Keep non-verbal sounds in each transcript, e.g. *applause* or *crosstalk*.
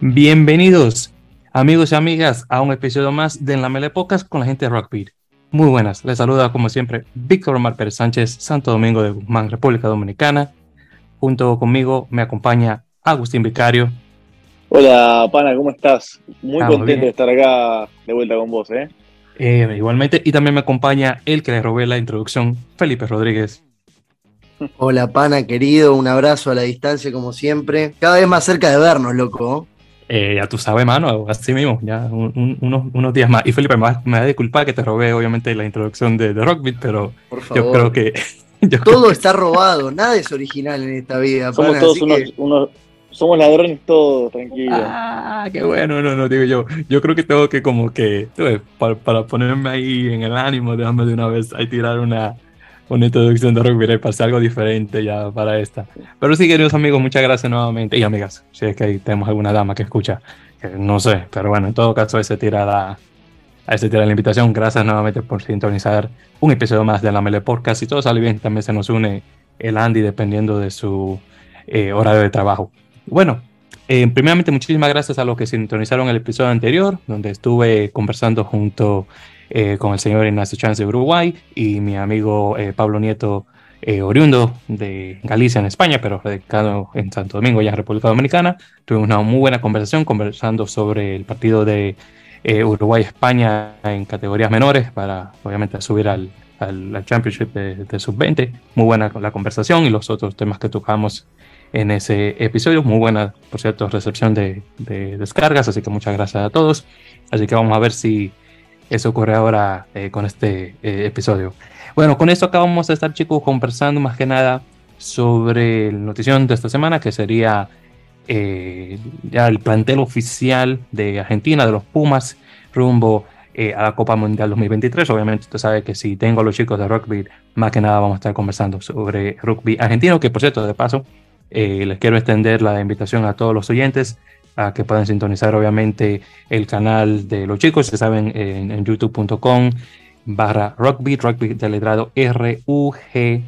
Bienvenidos, amigos y amigas, a un episodio más de En la Mele Podcast con la gente de Rockbeat. Muy buenas, les saluda como siempre Víctor Omar Pérez Sánchez, Santo Domingo de Guzmán, República Dominicana. Junto conmigo me acompaña Agustín Vicario. Hola, pana, ¿cómo estás? Muy contento de estar acá de vuelta con vos, ¿eh? ¿eh? Igualmente, y también me acompaña el que le robé la introducción, Felipe Rodríguez. Hola, pana, querido, un abrazo a la distancia como siempre. Cada vez más cerca de vernos, loco. Eh, ya tú sabes, mano, así mismo, ya unos, unos, días más. Y Felipe, me, me da disculpar que te robé, obviamente, la introducción de, de Rockbeat, pero *laughs* yo creo que. Todo está robado, nada es original en esta vida. Somos todos unos, somos ladrones todos, tranquilo. Ah, qué bueno, no, no, digo yo. Yo creo que tengo que, como que, para, para ponerme ahí en el ánimo, déjame de una vez ahí tirar una, una introducción de rock y pasar algo diferente ya para esta. Pero sí, queridos amigos, muchas gracias nuevamente. Y amigas, si es que ahí tenemos alguna dama que escucha, no sé, pero bueno, en todo caso, ese tira la, a ese tira la invitación. Gracias nuevamente por sintonizar un episodio más de la Mele Podcast. Si todo sale bien, también se nos une el Andy dependiendo de su eh, horario de trabajo. Bueno, eh, primeramente, muchísimas gracias a los que sintonizaron el episodio anterior, donde estuve conversando junto eh, con el señor Ignacio Chance de Uruguay y mi amigo eh, Pablo Nieto, eh, oriundo de Galicia en España, pero radicado en Santo Domingo, ya en República Dominicana. Tuvimos una muy buena conversación conversando sobre el partido de Uruguay-España en categorías menores para obviamente subir al, al, Championship de, Sub-20. Muy buena la conversación y los otros temas que tocamos en ese episodio. Muy buena, por cierto, recepción de, de descargas, así que muchas gracias a todos. Así que vamos a ver si eso ocurre ahora eh, con este eh, episodio. Bueno, con esto acabamos de estar, chicos, conversando más que nada sobre la notición de esta semana, que sería eh, ya el plantel oficial de Argentina, de los Pumas, rumbo a la Copa Mundial 2023. Obviamente, usted sabe que si tengo a los chicos de rugby, más que nada vamos a estar conversando sobre rugby argentino, que por cierto, de paso, les quiero extender la invitación a todos los oyentes a que puedan sintonizar obviamente el canal de los chicos, se saben en, youtube.com barra rugby, rugby letrado R-U-G-B-E-A-T.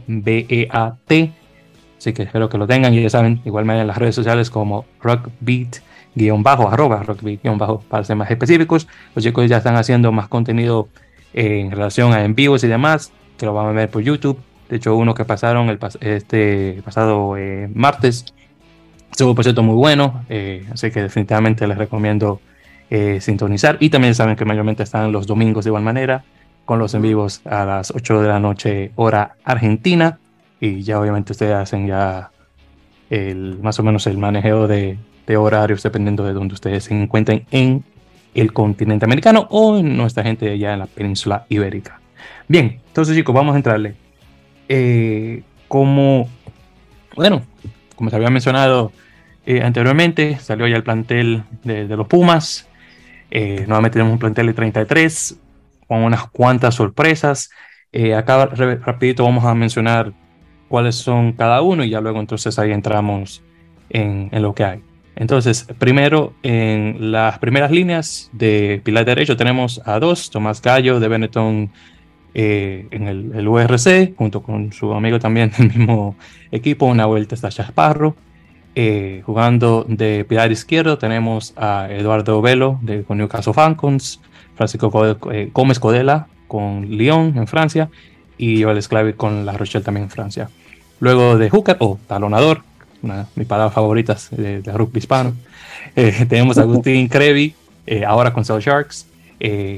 Así que espero que lo tengan y ya saben, igualmente en las redes sociales como rugbeat guion bajo, arroba rugby guion bajo para ser más específicos. Los chicos ya están haciendo más contenido en relación a en vivos y demás, que lo van a ver por YouTube. De hecho, uno que pasaron el este pasado eh, martes Estuvo, por cierto, muy bueno, eh, así que definitivamente les recomiendo eh, sintonizar. Y también saben que mayormente están los domingos de igual manera, con los en vivos a las 8 de la noche, hora argentina. Y ya obviamente ustedes hacen ya el, más o menos el manejeo de, de horarios dependiendo de donde ustedes se encuentren en el continente americano o en nuestra gente allá en la península ibérica. Bien, entonces chicos, vamos a entrarle. Eh, como, bueno, como se había mencionado eh, anteriormente, salió ya el plantel de, los Pumas. Eh, nuevamente tenemos un plantel de 33 con unas cuantas sorpresas. Eh, acá rapidito vamos a mencionar cuáles son cada uno y ya luego entonces ahí entramos en, lo que hay. Entonces, primero en las primeras líneas de pilar derecho tenemos a dos, Tomás Gallo de Benetton en el, URC, junto con su amigo también del mismo equipo, una vuelta está Chasparro. Eh, jugando de pilar izquierdo tenemos a Eduardo Velo de con Newcastle Falcons, Francisco eh, Gómez Codela con Lyon en Francia y Joel Esclavi con La Rochelle también en Francia. Luego de hooker o talonador, una de mis palabras favoritas de, rugby hispano, eh, *laughs* tenemos a Agustín Crevi, ahora con South Sharks,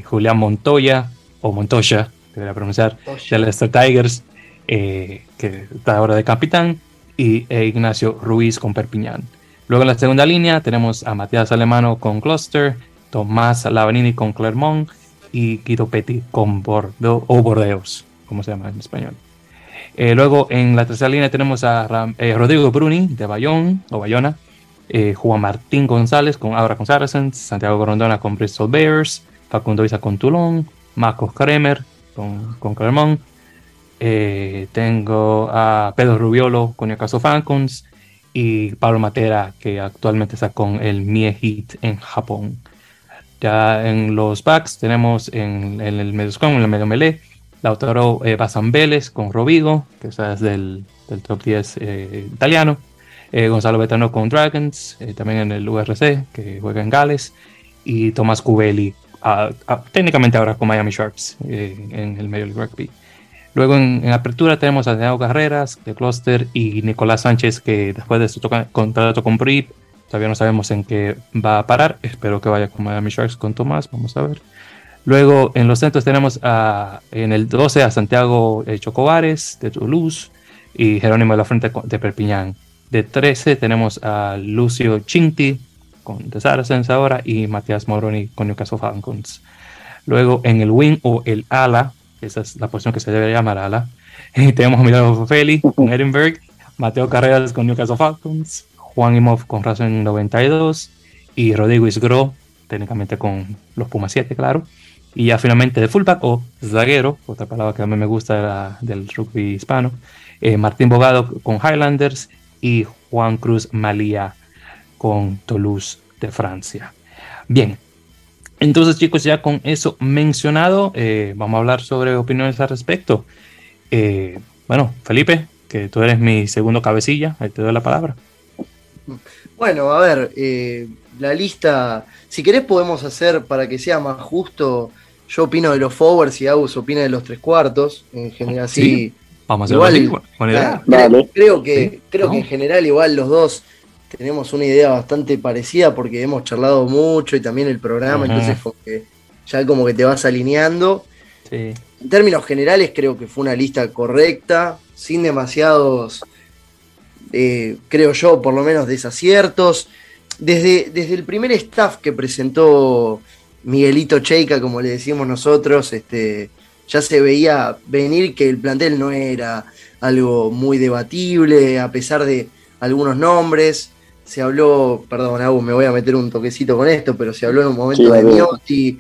Julián Montoya o Montoya, debería pronunciar, de Leicester Tigers, que está ahora de capitán, y e Ignacio Ruiz con Perpiñán. Luego en la segunda línea tenemos a Matías Alemano con Cluster, Tomás Lavanini con Clermont y Guido Petti con Bordeaux o Bordeaux, como se llama en español. Eh, luego en la tercera línea tenemos a eh, Rodrigo Bruni de Bayón o Bayona, eh, Juan Martín González con ahora con Saracens, Santiago Gorondona con Bristol Bears, Facundo Isa con Toulon, Marcos Kremer con, con Clermont, eh, tengo a Pedro Rubiolo con Newcastle Falcons y Pablo Matera, que actualmente está con el Mie Heat en Japón. Ya en los backs tenemos en, el medio en el medio melee, Lautaro eh, Vélez con Rovigo, que es del, del top 10 eh, italiano. Eh, Gonzalo Betano con Dragons, también en el URC, que juega en Gales, y Tomás Cubelli, técnicamente ahora con Miami Sharks en el Major League Rugby. Luego en, apertura tenemos a Santiago Carreras de Cluster y Nicolás Sánchez, que después de su contrato con Brip, todavía no sabemos en qué va a parar. Espero que vaya con Miami Sharks con Tomás, vamos a ver. Luego en los centros tenemos a, en el 12 a Santiago eh, Chocobares de Toulouse y Jerónimo de la Frente de Perpiñán. De 13 tenemos a Lucio Chinti con The Saracens ahora y Matías Moroni con Newcastle Falcons. Luego en el wing o el ala, esa es la posición que se debe llamar ala, *laughs* tenemos a Milano Feli *laughs* con Edinburgh, Mateo Carreras con Newcastle Falcons, Juan Imov con Racing 92 y Rodrigo Isgro, técnicamente con los Pumas 7, claro, y ya finalmente de fullback o zaguero, otra palabra que a mí me gusta del rugby hispano, eh, Martín Bogado con Highlanders y Juan Cruz Malía con Toulouse de Francia. Bien, entonces chicos, ya con eso mencionado, eh, vamos a hablar sobre opiniones al respecto. Eh, bueno, Felipe, que tú eres mi segundo cabecilla, ahí te doy la palabra. Bueno, a ver, la lista, si querés podemos hacer para que sea más justo, yo opino de los forwards y Agus opina de los tres cuartos, en general sí. Vamos a igual, idea. Creo, que, creo que en general igual los dos tenemos una idea bastante parecida porque hemos charlado mucho y también el programa, entonces ya como que te vas alineando. En términos generales creo que fue una lista correcta, sin demasiados, eh, creo yo, por lo menos desaciertos. Desde, desde el primer staff que presentó Miguelito Cheika, como le decimos nosotros, este, ya se veía venir que el plantel no era algo muy debatible, a pesar de algunos nombres. Se habló, perdón, Agus, me voy a meter un toquecito con esto, pero se habló en un momento de Miotti.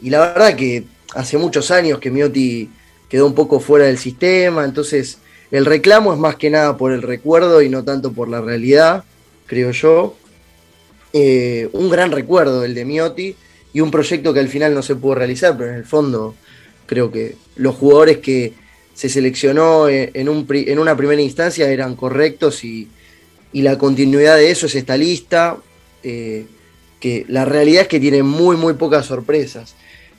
Y la verdad que hace muchos años que Miotti quedó un poco fuera del sistema, entonces el reclamo es más que nada por el recuerdo y no tanto por la realidad, creo yo. Eh, un gran recuerdo el de Miotti y un proyecto que al final no se pudo realizar, pero en el fondo creo que los jugadores que se seleccionó en, un, en una primera instancia eran correctos y, la continuidad de eso es esta lista, eh, que la realidad es que tiene muy, muy pocas sorpresas.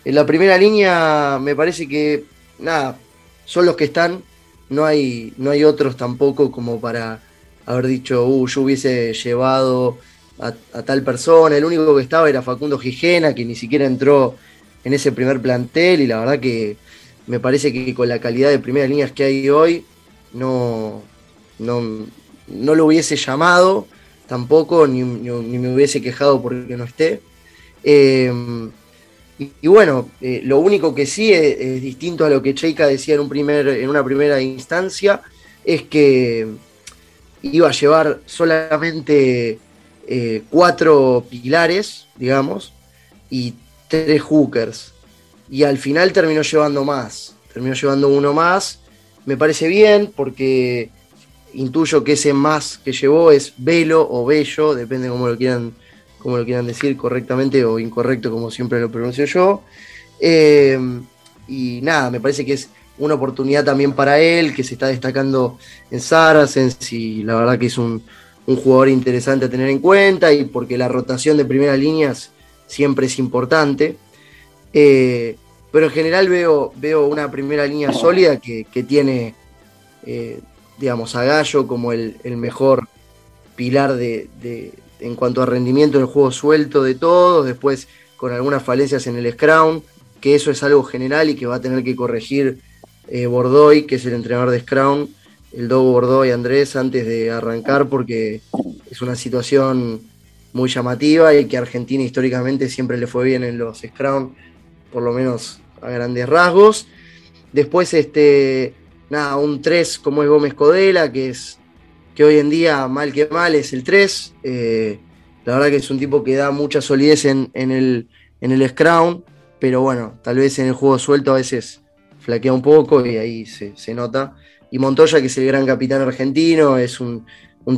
En la primera línea me parece que, nada, son los que están, no hay, no hay otros tampoco como para haber dicho, uh, yo hubiese llevado a, tal persona. El único que estaba era Facundo Gijena, que ni siquiera entró en ese primer plantel y la verdad que me parece que con la calidad de primeras líneas que hay hoy, no, no, lo hubiese llamado tampoco, ni, me hubiese quejado porque no esté. Em, y, bueno, eh, lo único que sí es, distinto a lo que Cheika decía en, un primer, en una primera instancia, es que iba a llevar solamente eh, cuatro pilares, digamos, y tres hookers. Y al final terminó llevando más. Terminó llevando uno más. Me parece bien porque intuyo que ese más que llevó es velo o bello, depende cómo lo quieran, cómo lo quieran decir correctamente o incorrecto, como siempre lo pronuncio yo. Eh, y nada, me parece que es una oportunidad también para él, que se está destacando en Saracens y la verdad que es un, jugador interesante a tener en cuenta y porque la rotación de primeras líneas siempre es importante. Eh, pero en general veo, veo una primera línea sólida que, tiene, eh, digamos, a Gallo como el, mejor pilar de, en cuanto a rendimiento en el juego suelto de todos, después con algunas falencias en el Scrum, que eso es algo general y que va a tener que corregir eh, Bordoy, que es el entrenador de Scrum, el Dogo Bordeaux y Andrés antes de arrancar porque es una situación muy llamativa y que Argentina históricamente siempre le fue bien en los Scrum, por lo menos a grandes rasgos. Después, este, nada, un 3 como es Gómez Codela, que es que hoy en día, mal que mal, es el 3. Eh, la verdad que es un tipo que da mucha solidez en, el, en el Scrum, pero bueno, tal vez en el juego suelto a veces flaquea un poco y ahí se, se nota y Montoya, que es el gran capitán argentino, es un,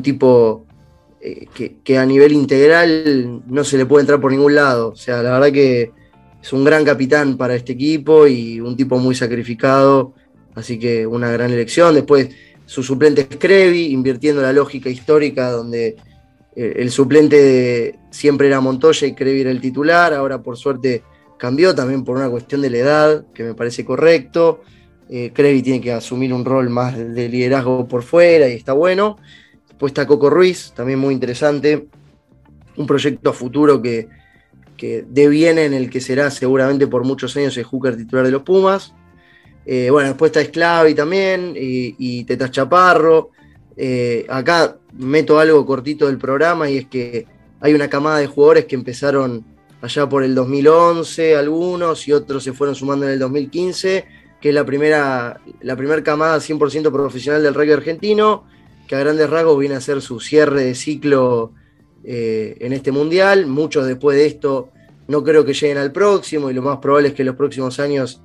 tipo eh, que, a nivel integral no se le puede entrar por ningún lado. O sea, la verdad que es un gran capitán para este equipo y un tipo muy sacrificado, así que una gran elección. Después su suplente es Crevi, invirtiendo la lógica histórica donde eh, el suplente siempre era Montoya y Crevi era el titular, ahora por suerte cambió también por una cuestión de la edad, que me parece correcto. Eh, tiene que asumir un rol más de liderazgo por fuera y está bueno. Después está Coco Ruiz, también muy interesante. Un proyecto a futuro que, que deviene en el que será seguramente por muchos años el hooker titular de los Pumas. Eh, bueno, después está Esclavi también y, y Tetas Chaparro. Eh, acá meto algo cortito del programa y es que hay una camada de jugadores que empezaron allá por el 2011, algunos, y otros se fueron sumando en el 2015, que es la primera, la primera camada 100% profesional del rugby argentino, que a grandes rasgos viene a ser su cierre de ciclo eh, en este mundial. Muchos después de esto no creo que lleguen al próximo, y lo más probable es que en los próximos años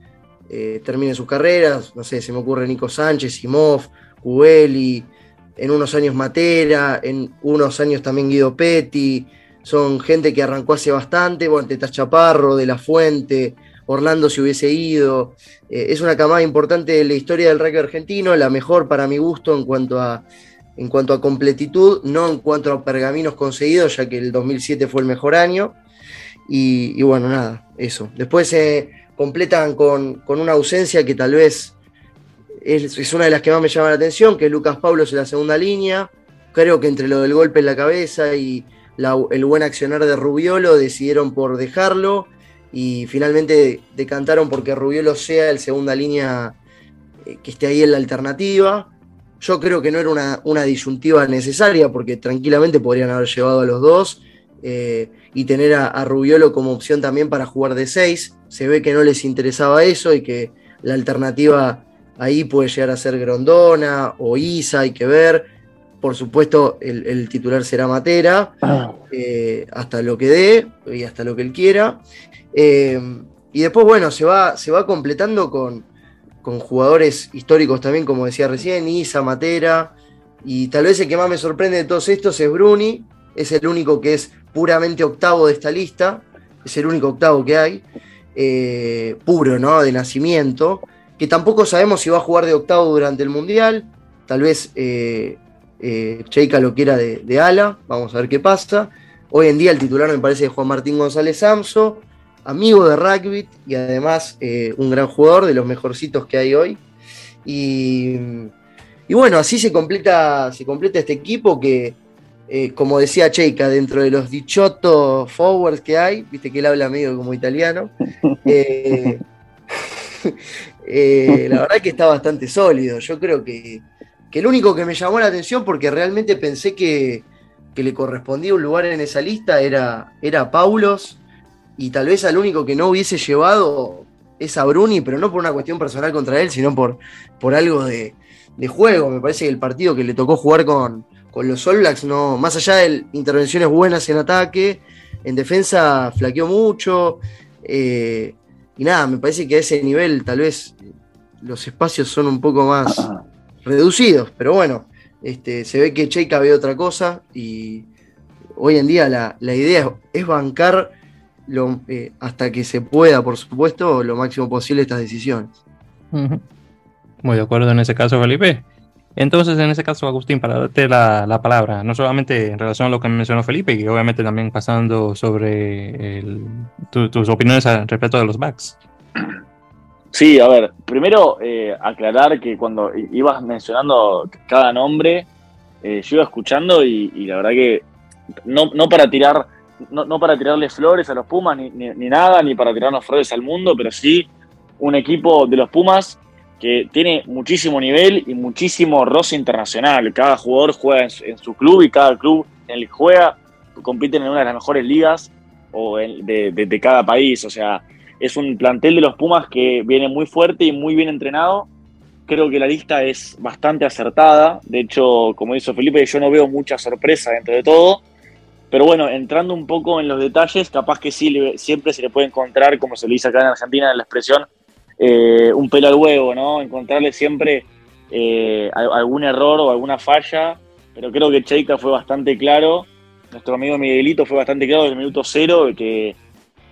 eh, terminen sus carreras. No sé, se me ocurre Nico Sánchez, Simov, Ueli, en unos años Matera, en unos años también Guido Petti. Son gente que arrancó hace bastante, bueno, Teta Chaparro, De La Fuente, Orlando si hubiese ido. Eh, es una camada importante de la historia del rugby argentino, la mejor para mi gusto en cuanto a, en cuanto a completitud, no en cuanto a pergaminos conseguidos, ya que el 2007 fue el mejor año. Y, bueno, nada, eso. Después se completan con, una ausencia que tal vez es, una de las que más me llama la atención, que es Lucas Pablos en la segunda línea. Creo que entre lo del golpe en la cabeza y el buen accionar de Rubiolo decidieron por dejarlo y finalmente decantaron porque Rubiolo sea el segunda línea eh, que esté ahí en la alternativa. Yo creo que no era una, una disyuntiva necesaria porque tranquilamente podrían haber llevado a los dos eh, y tener a, Rubiolo como opción también para jugar de 6. Se ve que no les interesaba eso y que la alternativa ahí puede llegar a ser Grondona o Isa, hay que ver. Por supuesto, el, titular será Matera, ah. eh, hasta lo que dé y hasta lo que él quiera. Eh, y después, bueno, se va, se va completando con, con jugadores históricos también, como decía recién, Isa, Matera. Y tal vez el que más me sorprende de todos estos es Bruni, es el único que es puramente octavo de esta lista, es el único octavo que hay, eh, puro, ¿no? De nacimiento, que tampoco sabemos si va a jugar de octavo durante el Mundial, tal vez eh, eh Cheika lo quiera de, ala, vamos a ver qué pasa. Hoy en día el titular me parece Juan Martín González Samso, amigo de rugby y además un gran jugador, de los mejorcitos que hay hoy. Y, y bueno, así se completa, se completa este equipo que, eh, como decía Cheika, dentro de los dichotos forwards que hay, viste que él habla medio como italiano, *laughs* eh, *laughs* eh, la verdad que está bastante sólido. Yo creo que, el único que me llamó la atención, porque realmente pensé que, le correspondía un lugar en esa lista, era, era Paulos, y tal vez al único que no hubiese llevado es a Bruni, pero no por una cuestión personal contra él, sino por, por algo de, de juego. Me parece que el partido que le tocó jugar con, con los All Blacks, no, más allá de intervenciones buenas en ataque, en defensa flaqueó mucho. Eh, y nada, me parece que a ese nivel tal vez los espacios son un poco más reducidos, pero bueno, este, se ve que Cheika ve otra cosa y hoy en día la, idea es bancar lo, eh, hasta que se pueda, por supuesto, lo máximo posible estas decisiones. Muy de acuerdo en ese caso, Felipe. Entonces, en ese caso, Agustín, para darte la, palabra, no solamente en relación a lo que mencionó Felipe, y obviamente también pasando sobre tus opiniones respecto de los backs. Sí, a ver, primero eh, aclarar que cuando ibas mencionando cada nombre, eh, yo iba escuchando y, la verdad que no, no para tirar, no, para tirarle flores a los Pumas ni, ni, nada, ni para tirarnos flores al mundo, pero sí un equipo de los Pumas que tiene muchísimo nivel y muchísimo roce internacional. Cada jugador juega en su, club y cada club en el que juega compiten en una de las mejores ligas o de, cada país. O sea, es un plantel de los Pumas que viene muy fuerte y muy bien entrenado. Creo que la lista es bastante acertada. De hecho, como dijo Felipe, yo no veo mucha sorpresa dentro de todo. Pero bueno, entrando un poco en los detalles, capaz que sí, siempre se le puede encontrar, como se le dice acá en Argentina, en la expresión, eh, un pelo al huevo, ¿no? Encontrarle siempre eh, algún error o alguna falla, pero creo que Cheika fue bastante claro, nuestro amigo Miguelito fue bastante claro desde el minuto cero, que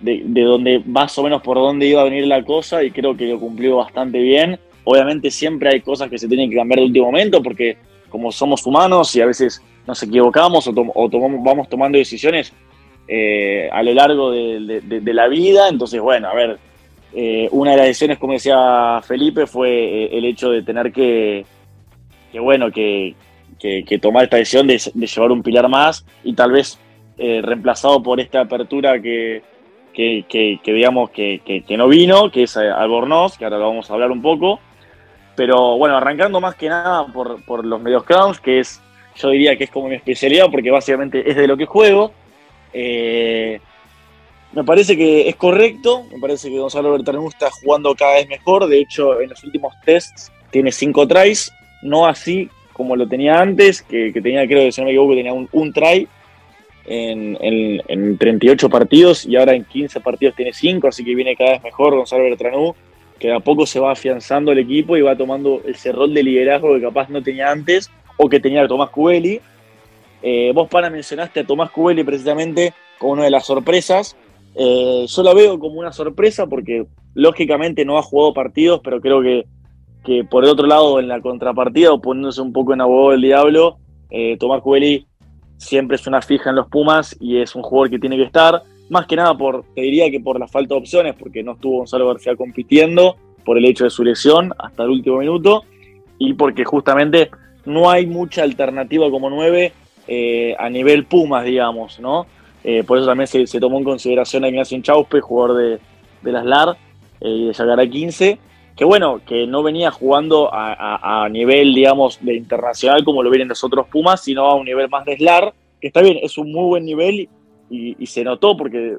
de, donde más o menos por dónde iba a venir la cosa y creo que lo cumplió bastante bien. Obviamente siempre hay cosas que se tienen que cambiar de último momento porque como somos humanos y a veces nos equivocamos o, tomamos, vamos tomando decisiones eh, a lo largo de, la vida. Entonces, bueno, a ver, eh, una de las decisiones, como decía Felipe, fue eh, el hecho de tener que, bueno, que, tomar esta decisión de, llevar un pilar más y tal vez reemplazado por esta apertura que, digamos que, no vino, que es Albornoz, que ahora lo vamos a hablar un poco. Pero bueno, arrancando más que nada por, los medios crowns, que es, yo diría que es como mi especialidad, porque básicamente es de lo que juego. Eh, me parece que es correcto, me parece que Gonzalo Bertanú está jugando cada vez mejor. De hecho, en los últimos tests tiene 5 tries, no así como lo tenía antes, que, tenía, creo que si no me equivoco, tenía un, un try en, en, 38 partidos y ahora en 15 partidos tiene 5, así que viene cada vez mejor Gonzalo Bertranú que a poco se va afianzando el equipo y va tomando ese rol de liderazgo que capaz no tenía antes o que tenía Tomás Cubeli. Eh, vos, Pana, mencionaste a Tomás Cubeli precisamente como una de las sorpresas. Eh, yo la veo como una sorpresa porque lógicamente no ha jugado partidos, pero creo que, que por el otro lado, en la contrapartida, o poniéndose un poco en abogado del diablo, eh, Tomás Cubeli siempre es una fija en los Pumas y es un jugador que tiene que estar. Más que nada por, te diría que por la falta de opciones, porque no estuvo Gonzalo García compitiendo, por el hecho de su lesión hasta el último minuto, y porque justamente no hay mucha alternativa como nueve eh, a nivel Pumas, digamos, ¿no? Eh, por eso también se, tomó en consideración a Ignacio Chauspe, jugador de, de las LAR eh, y de Yacará 15, que bueno, que no venía jugando a, nivel, digamos, de internacional como lo vienen los otros Pumas, sino a un nivel más de SLAR, que está bien, es un muy buen nivel y, se notó porque,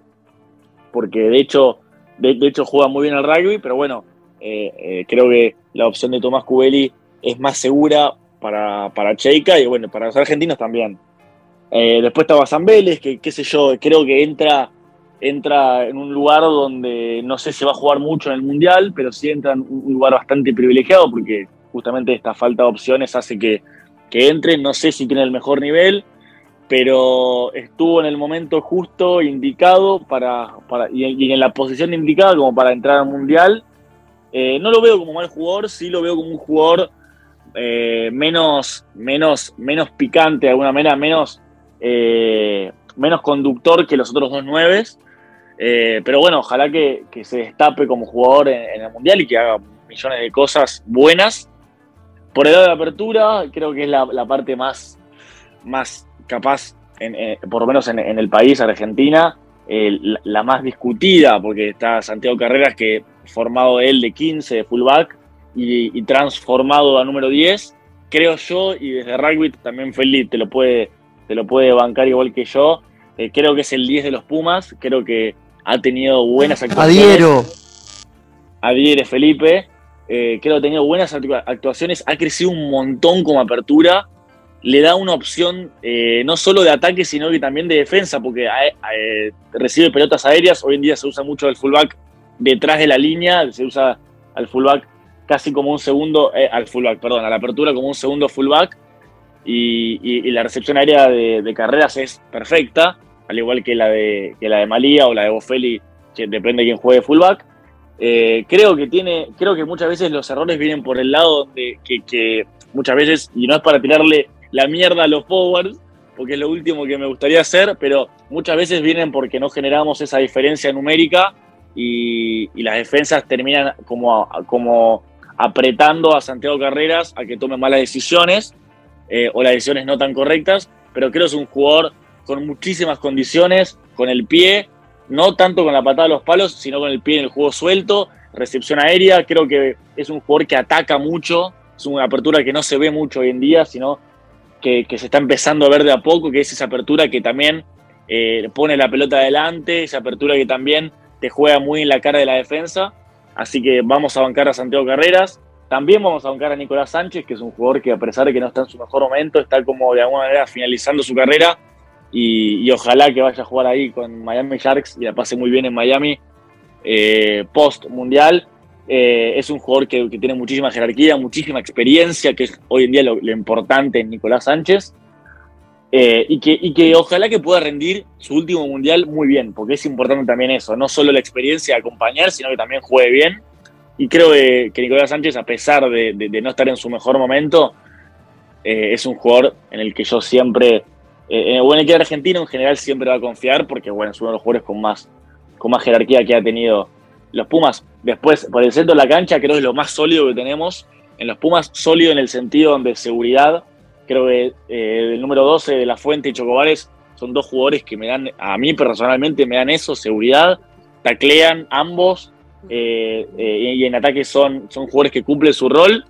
porque de hecho, de, hecho juega muy bien al rugby, pero bueno, eh, creo que la opción de Tomás Cubeli es más segura para, para Cheika y bueno, para los argentinos también. Eh, después estaba San Vélez, que qué sé yo, creo que entra, entra en un lugar donde no sé si va a jugar mucho en el Mundial, pero sí entra en un lugar bastante privilegiado porque justamente esta falta de opciones hace que, que entre, no sé si tiene el mejor nivel, pero estuvo en el momento justo, indicado, para, para y, en la posición indicada como para entrar al Mundial. Eh, no lo veo como mal jugador, sí lo veo como un jugador eh, menos, menos, menos picante, de alguna manera, menos, eh, menos conductor que los otros dos nueves. pero bueno, ojalá que, se destape como jugador en, el Mundial y que haga millones de cosas buenas. Por edad de apertura, creo que es la, parte más, más capaz, eh, por lo menos en, el país, Argentina, la, más discutida, porque está Santiago Carreras, que formado él de 15 de fullback y, transformado a número 10, creo yo, y desde rugby también Felipe te lo puede, te lo puede bancar igual que yo, eh, creo que es el 10 de los Pumas, creo que ha tenido buenas actuaciones. Adhiero. Adhiere Felipe, eh, creo que ha tenido buenas actuaciones, ha crecido un montón como apertura, le da una opción eh, no solo de ataque, sino que también de defensa, porque eh, recibe pelotas aéreas. Hoy en día se usa mucho el fullback detrás de la línea, se usa al fullback casi como un segundo, al fullback, perdón, a la apertura como un segundo fullback. Y, la recepción aérea de, carreras es perfecta, al igual que la de, que la de Malía o la de Bofeli, que depende de quién juegue fullback. creo que tiene, creo que muchas veces los errores vienen por el lado de que, que muchas veces, y no es para tirarle la mierda a los forwards, porque es lo último que me gustaría hacer, pero muchas veces vienen porque no generamos esa diferencia numérica y, las defensas terminan como, como apretando a Santiago Carreras a que tome malas decisiones eh, o las decisiones no tan correctas, pero creo que es un jugador con muchísimas condiciones, con el pie, no tanto con la patada de los palos, sino con el pie en el juego suelto, recepción aérea, creo que es un jugador que ataca mucho, es una apertura que no se ve mucho hoy en día, sino que, se está empezando a ver de a poco, que es esa apertura que también eh, pone la pelota adelante, esa apertura que también te juega muy en la cara de la defensa. Así que vamos a bancar a Santiago Carreras. También vamos a bancar a Nicolás Sánchez, que es un jugador que a pesar de que no está en su mejor momento, está como de alguna manera finalizando su carrera y, ojalá que vaya a jugar ahí con Miami Sharks y la pase muy bien en Miami eh, post mundial. Eh, es un jugador que, tiene muchísima jerarquía, muchísima experiencia, que es hoy en día lo, importante en Nicolás Sánchez. Eh, y, que, y que ojalá que pueda rendir su último mundial muy bien, porque es importante también eso, no solo la experiencia de acompañar, sino que también juegue bien. Y creo que, Nicolás Sánchez, a pesar de, no estar en su mejor momento, eh, es un jugador en el que yo siempre, eh, en el equipo argentino en general siempre va a confiar, porque bueno, es uno de los jugadores con más, con más jerarquía que ha tenido los Pumas. Después, por el centro de la cancha, creo que es lo más sólido que tenemos. En los Pumas, sólido en el sentido de seguridad. Creo que eh, el número 12 de La Fuente y Chocobares son dos jugadores que me dan, a mí personalmente, me dan eso, seguridad. Taclean ambos eh, eh, y en ataque son, son jugadores que cumplen su rol.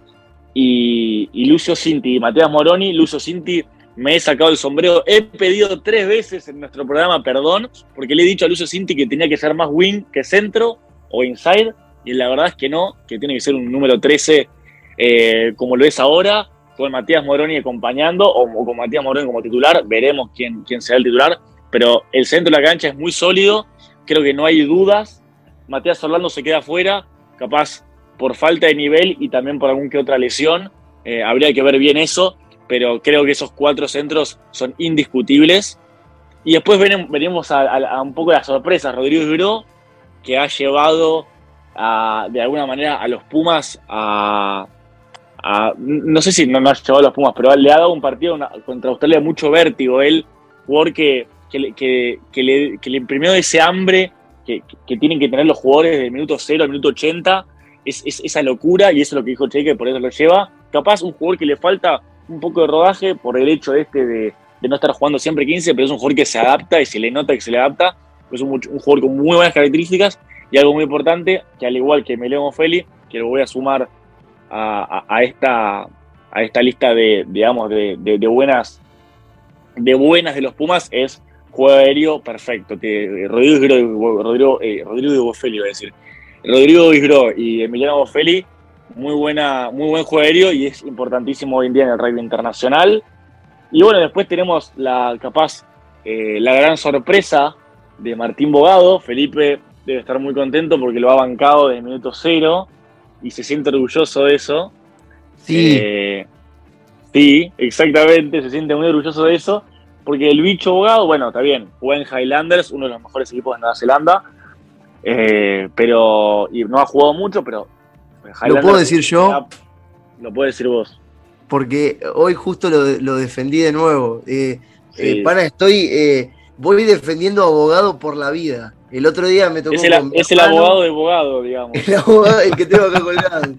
Y, Lucio Cinti y Mateas Moroni, Lucio Cinti me he sacado el sombrero. He pedido tres veces en nuestro programa perdón, porque le he dicho a Lucio Cinti que tenía que ser más wing que centro o inside, y la verdad es que no, que tiene que ser un número 13 eh, como lo es ahora, con Matías Moroni acompañando o, con Matías Moroni como titular, veremos quién, quién será el titular, pero el centro de la cancha es muy sólido, creo que no hay dudas, Matías Orlando se queda fuera, capaz por falta de nivel y también por algún que otra lesión, eh, habría que ver bien eso, pero creo que esos cuatro centros son indiscutibles. Y después veremos a, un poco las sorpresas. Rodrigo Gro, que ha llevado de alguna manera a los Pumas a, no sé si no, no, ha llevado a los Pumas, pero le ha dado un partido contra Australia mucho vértigo. Él, jugador que, le, imprimió ese hambre que, tienen que tener los jugadores del minuto 0 al minuto 80, es, esa locura, y eso es lo que dijo Cheque, por eso lo lleva. Capaz un jugador que le falta un poco de rodaje por el hecho este de, no estar jugando siempre 15, pero es un jugador que se adapta y se le nota que se le adapta. Es un, jugador con muy buenas características y algo muy importante, que al igual que Melemo Feli, que lo voy a sumar a, esta, a esta lista de, digamos, de, buenas de buenas de los Pumas, es juego aéreo perfecto. Que Rodrigo, Rodrigo, eh, Rodrigo Bofeli, voy a decir. Rodrigo Isgro y Emiliano Bofeli, muy, buena, muy buen juego aéreo y es importantísimo hoy en día en el rugby internacional. Y bueno, después tenemos la capaz, eh, la gran sorpresa de Martín Bogado. Felipe debe estar muy contento porque lo ha bancado desde minuto cero y se siente orgulloso de eso. Sí. Eh, sí, exactamente, se siente muy orgulloso de eso. Porque el bicho Bogado, bueno, está bien, juega en Highlanders, uno de los mejores equipos de Nueva Zelanda. Eh, pero. Y no ha jugado mucho, pero. ¿Lo puedo decir yo? Lo puedes decir vos. Porque hoy justo lo, defendí de nuevo. Eh, pana, estoy. voy defendiendo abogado por la vida. El otro día me tocó. Es el, es el abogado de abogado, digamos. *laughs* El abogado, el que tengo acá colgado.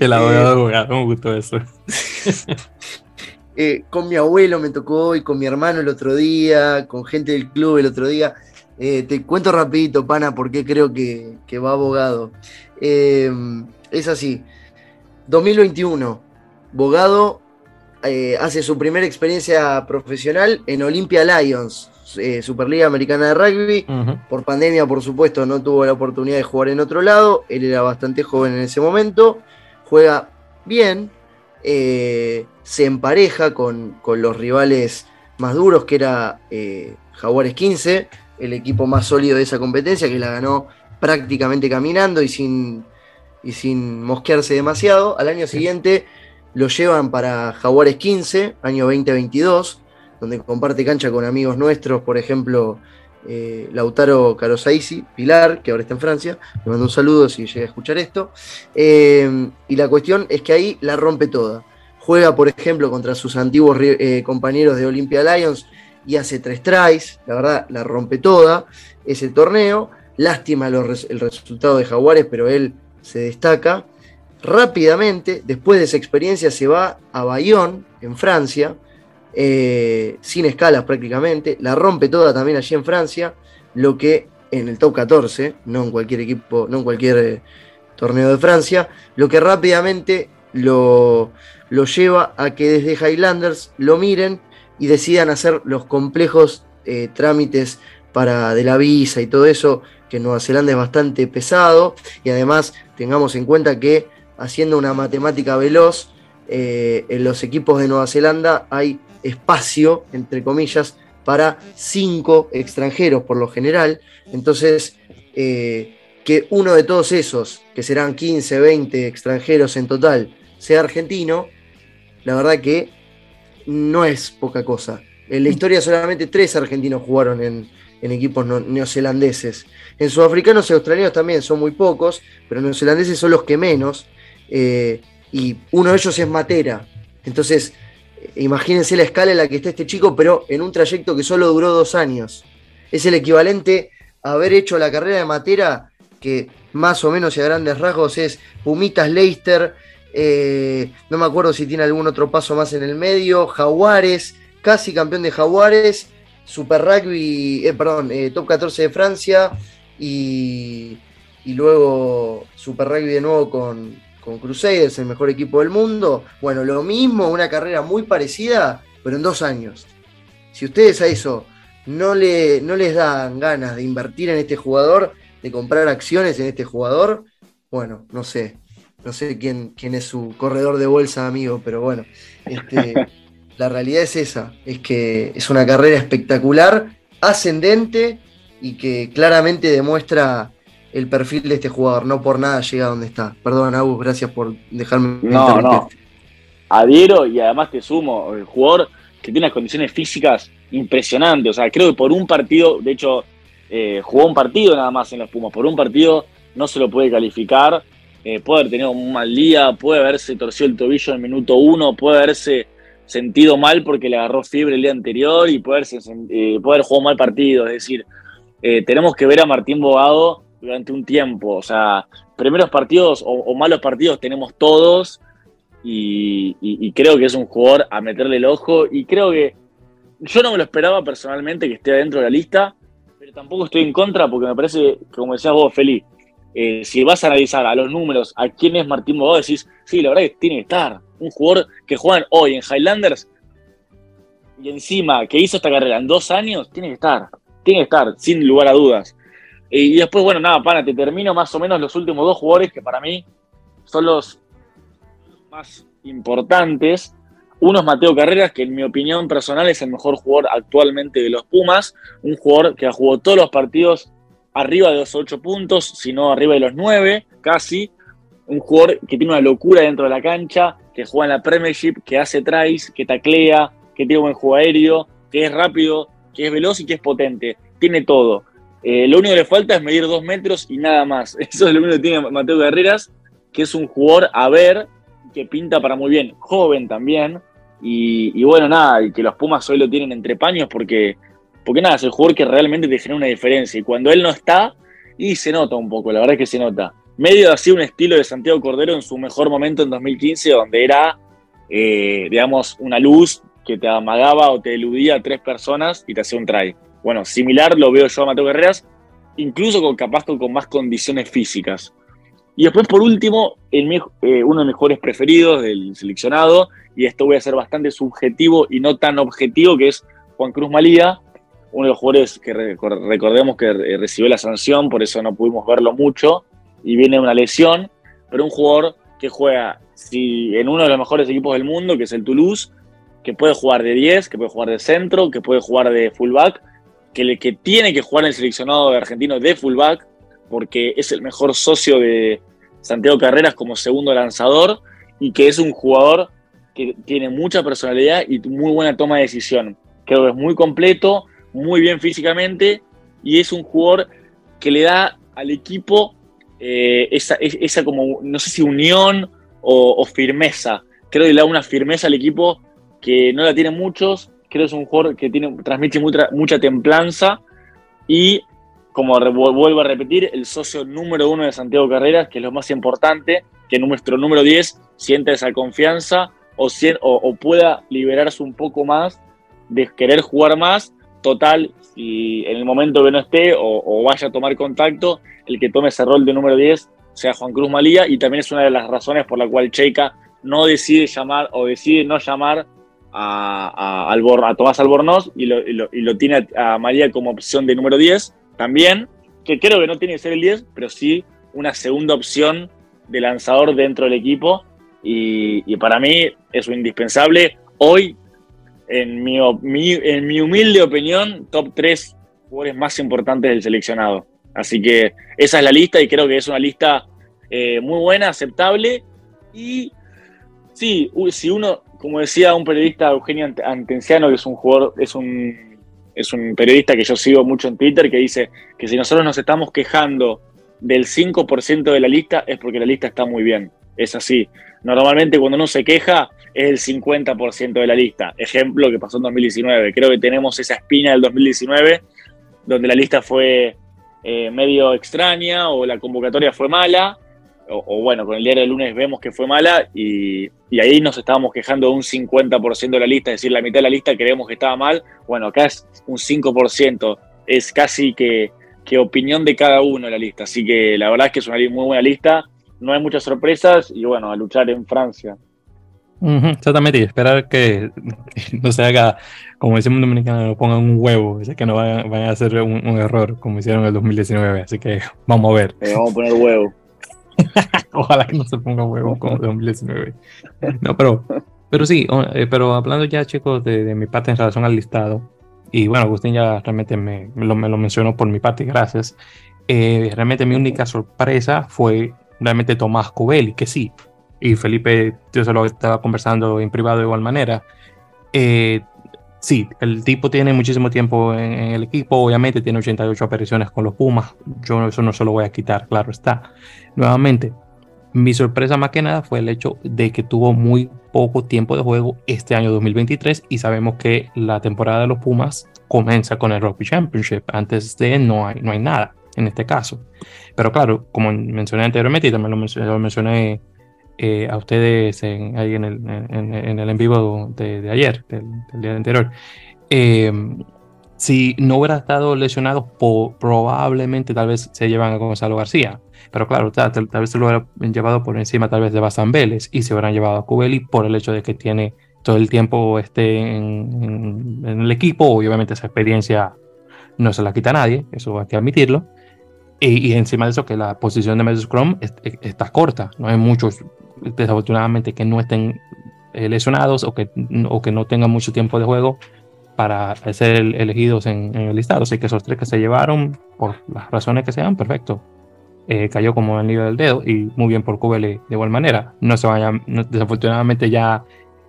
el abogado de abogado, me gustó eso. *laughs* Eh, con mi abuelo me tocó hoy, con mi hermano el otro día, con gente del club el otro día. Eh, te cuento rapidito, pana, porque creo que, va abogado. Eh, es así. 2021, Bogado hace su primera experiencia profesional en Olympia Lions, Superliga Americana de Rugby. Por pandemia, por supuesto, no tuvo la oportunidad de jugar en otro lado. Él era bastante joven en ese momento. Juega bien. Eh, se empareja con, los rivales más duros, que era eh, Jaguares 15, el equipo más sólido de esa competencia, que la ganó prácticamente caminando y sin, y sin mosquearse demasiado. Al año siguiente lo llevan para Jaguares 15, año 2022 donde comparte cancha con amigos nuestros, por ejemplo, eh, Lautaro Carosaisi, Pilar, que ahora está en Francia, le mando un saludo si llega a escuchar esto. Eh, y la cuestión es que ahí la rompe toda. Juega, por ejemplo, contra sus antiguos eh, compañeros de Olympia Lions y hace tres tries, la verdad, la rompe toda ese torneo. Lástima el resultado de Jaguares, pero él se destaca. Rápidamente, después de esa experiencia, se va a Bayonne, en Francia, eh, sin escalas prácticamente, la rompe toda también allí en Francia, lo que en el top 14, no en cualquier equipo, no en cualquier eh, torneo de Francia, lo que rápidamente lo, lo, lleva a que desde Highlanders lo miren y decidan hacer los complejos eh, trámites para de la visa y todo eso, que en Nueva Zelanda es bastante pesado, y además tengamos en cuenta que haciendo una matemática veloz, en los equipos de Nueva Zelanda hay espacio, entre comillas, para cinco extranjeros por lo general. Entonces, eh, que uno de todos esos, que serán 15, 20 extranjeros en total, sea argentino, la verdad que no es poca cosa. En la historia solamente tres argentinos jugaron en, en equipos neozelandeses. En sudafricanos y australianos también son muy pocos, pero neozelandeses son los que menos. Eh, y uno de ellos es Matera. Entonces, imagínense la escala en la que está este chico, pero en un trayecto que solo duró dos años. Es el equivalente a haber hecho la carrera de Matera, que más o menos y a grandes rasgos es Pumitas Leicester, eh, no me acuerdo si tiene algún otro paso más en el medio, Jaguares, casi campeón de Jaguares, Super Rugby, eh, perdón, eh, Top 14 de Francia y, luego Super Rugby de nuevo con, con Crusaders, el mejor equipo del mundo. Bueno, lo mismo, una carrera muy parecida, pero en dos años. Si ustedes a eso no, le, no les dan ganas de invertir en este jugador, de comprar acciones en este jugador, bueno, no sé, no sé quién, quién es su corredor de bolsa, amigo, pero bueno, este, *laughs* la realidad es esa, es que es una carrera espectacular, ascendente y que claramente demuestra el perfil de este jugador, no por nada llega a donde está. Perdón, Agus, gracias por dejarme. No, no. Adhiero y además te sumo, el jugador que tiene unas condiciones físicas impresionantes, o sea, creo que por un partido, de hecho, eh, jugó un partido nada más en los Pumas, por un partido no se lo puede calificar, eh, puede haber tenido un mal día, puede haberse torcido el tobillo en el minuto uno, puede haberse sentido mal porque le agarró fiebre el día anterior y puede, haberse, eh, puede haber jugado mal partido, es decir, tenemos que ver a Martín Bogado durante un tiempo, o sea, primeros partidos o, malos partidos tenemos todos y, creo que es un jugador a meterle el ojo y creo que yo no me lo esperaba personalmente que esté dentro de la lista, tampoco estoy en contra porque me parece, como decías vos, Feli, eh, si vas a analizar a los números a quién es Martín Bogado, decís, sí, la verdad que tiene que estar. Un jugador que juega hoy en Highlanders y encima que hizo esta carrera en dos años, tiene que estar. Tiene que estar, sin lugar a dudas. Y, después, bueno, nada, pana, te termino más o menos los últimos dos jugadores que para mí son los más importantes uno es Mateo Carreras, que en mi opinión personal es el mejor jugador actualmente de los Pumas, un jugador que ha jugado todos los partidos arriba de los 8 puntos, si no arriba de los 9, casi. Un jugador que tiene una locura dentro de la cancha, que juega en la Premiership, que hace tries, que taclea, que tiene buen juego aéreo, que es rápido, que es veloz y que es potente. Tiene todo. Eh, lo único que le falta es medir 2 metros y nada más. *laughs* Eso es lo único que tiene Mateo Carreras, que es un jugador a ver, que pinta para muy bien. Joven también, y, bueno, nada, y que los Pumas hoy lo tienen entre paños porque, porque nada, es el jugador que realmente te genera una diferencia. Y cuando él no está, y se nota un poco, la verdad es que se nota. Medio así un estilo de Santiago Cordero en su mejor momento en 2015, donde era, eh, digamos, una luz que te amagaba o te eludía a tres personas y te hacía un try. Bueno, similar lo veo yo a Mateo Guerreras, incluso con capaz con más condiciones físicas. Y después, por último, el, eh, uno de mis jugadores preferidos del seleccionado, y esto voy a ser bastante subjetivo y no tan objetivo, que es Juan Cruz Malía, uno de los jugadores que recordemos que recibió la sanción, por eso no pudimos verlo mucho, y viene una lesión, pero un jugador que juega si, en uno de los mejores equipos del mundo, que es el Toulouse, que puede jugar de 10, que puede jugar de centro, que puede jugar de fullback, que, que tiene que jugar en el seleccionado de argentino de fullback, porque es el mejor socio de Santiago Carreras como segundo lanzador y que es un jugador que tiene mucha personalidad y muy buena toma de decisión. Creo que es muy completo, muy bien físicamente y es un jugador que le da al equipo eh, esa, como, no sé si unión o, firmeza. Creo que le da una firmeza al equipo que no la tienen muchos. Creo que es un jugador que tiene, transmite mucha, mucha templanza y como vuelvo a repetir, el socio número uno de Santiago Carreras, que es lo más importante, que nuestro número 10 siente esa confianza o, o, pueda liberarse un poco más de querer jugar más. Total, si en el momento que no esté o, vaya a tomar contacto, el que tome ese rol de número 10 sea Juan Cruz Malía y también es una de las razones por la cual Cheika no decide llamar o decide no llamar a, Tomás Albornoz y lo, tiene a, María como opción de número 10 también, que creo que no tiene que ser el 10, pero sí una segunda opción de lanzador dentro del equipo. Y, para mí es indispensable. Hoy, en mi, en mi humilde opinión, top 3 jugadores más importantes del seleccionado. Así que esa es la lista y creo que es una lista eh, muy buena, aceptable. Y sí, si uno, como decía un periodista Eugenio Antenciano, que es un jugador, es un es un periodista que yo sigo mucho en Twitter que dice que si nosotros nos estamos quejando del 5% de la lista es porque la lista está muy bien. Es así. Normalmente cuando uno se queja es el 50% de la lista. Ejemplo que pasó en 2019. Creo que tenemos esa espina del 2019 donde la lista fue eh, medio extraña o la convocatoria fue mala. O, bueno, con el diario del lunes vemos que fue mala y, ahí nos estábamos quejando de un 50% de la lista, es decir, la mitad de la lista creemos que estaba mal. Bueno, acá es un 5%, es casi que que opinión de cada uno en la lista. Así que la verdad es que es una muy buena lista. No hay muchas sorpresas y bueno, a luchar en Francia. exactamente, y esperar que, no se haga, como decimos en Dominicano, no pongan un huevo, es que no vayan, a hacer un, error como hicieron en el 2019. Así que vamos a ver. Eh, vamos a poner huevo. *laughs* Ojalá que no se ponga huevo como en 2019. No, pero, pero sí, eh, pero hablando ya, chicos, de, de mi parte en relación al listado, y bueno, Agustín ya realmente me, lo, me lo mencionó por mi parte, gracias. Eh, realmente mi única sorpresa fue realmente Tomás Covelli, que sí, y Felipe, yo se lo estaba conversando en privado de igual manera. Eh, sí, el tipo tiene muchísimo tiempo en, el equipo, obviamente tiene 88 apariciones con los Pumas, yo eso no se lo voy a quitar, claro está. Nuevamente, mi sorpresa más que nada fue el hecho de que tuvo muy poco tiempo de juego este año 2023 y sabemos que la temporada de los Pumas comienza con el Rugby Championship. Antes de no hay, no hay nada en este caso. Pero claro, como mencioné anteriormente y también lo mencioné, eh, a ustedes en, ahí en el en, el en vivo de, ayer, del, día anterior, eh, si no hubiera estado lesionado, probablemente tal vez se llevan a Gonzalo García. Pero claro, tal, vez se lo hubieran llevado por encima tal vez de Basan Vélez y se hubieran llevado a Cubeli por el hecho de que tiene todo el tiempo este en, el equipo. Obviamente esa experiencia no se la quita a nadie, eso hay que admitirlo. Y, encima de eso que la posición de medio scrum está corta. No hay muchos, desafortunadamente, que no estén eh, lesionados o que, o que no tengan mucho tiempo de juego para ser elegidos en, el listado. Así que esos tres que se llevaron, por las razones que sean, perfecto. Eh, cayó como el nivel del dedo y muy bien por QBL de igual manera. No se vaya, desafortunadamente ya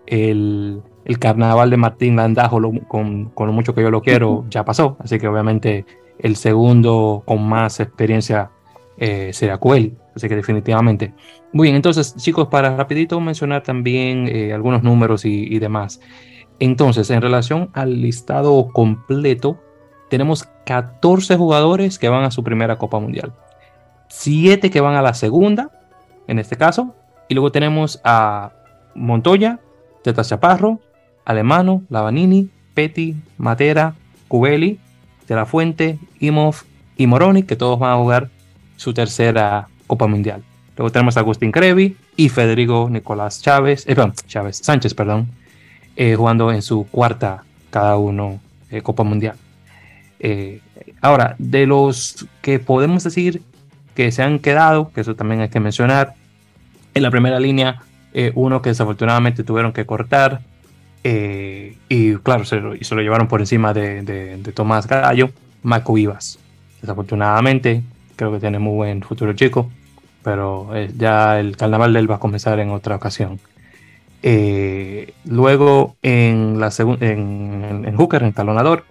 el, el, carnaval de Martín Landajo, con, con, lo mucho que yo lo quiero, ya pasó. Así que obviamente el segundo con más experiencia eh, será QL. Así que definitivamente. Muy bien, entonces chicos, para rapidito mencionar también eh, algunos números y, y demás. Entonces, en relación al listado completo, tenemos 14 jugadores que van a su primera Copa Mundial, 7 que van a la segunda, en este caso, y luego tenemos a Montoya, Teta Chaparro, Alemano, Lavanini, Petty, Matera, Cubeli, De La Fuente, Imov y Moroni, que todos van a jugar su tercera Copa Mundial. Luego tenemos a Agustín Crevi y Federico Nicolás Chávez, eh, Chávez Sánchez, perdón, eh, jugando en su cuarta cada uno eh, Copa Mundial. Ahora, de los que podemos decir que se han quedado, que eso también hay que mencionar, en la primera línea, uno que desafortunadamente tuvieron que cortar, y claro, se lo, se lo, llevaron por encima de, de, Tomás Gallo, Marco Vivas. Desafortunadamente, creo que tiene muy buen futuro chico, pero ya el carnaval de él va a comenzar en otra ocasión. Eh, luego en, la en, en Hooker, en talonador,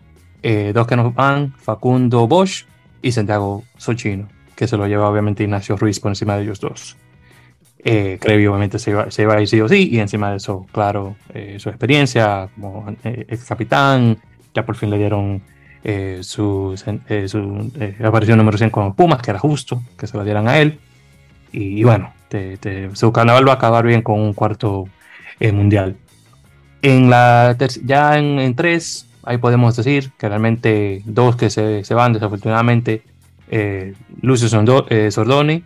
eh, dos que nos van, Facundo Bosch y Santiago Sochino, que se lo lleva obviamente Ignacio Ruiz por encima de ellos dos. Eh, obviamente se iba, se a ir sí o sí, y encima de eso, claro, eh, su experiencia como ex capitán, ya por fin le dieron su, su aparición número 100 con Pumas, que era justo que se lo dieran a él. Y, bueno, su carnaval va a acabar bien con un cuarto eh, mundial. En la ya en, tres, ahí podemos decir que realmente dos que se, se van desafortunadamente, eh, Lucio eh, Sordoni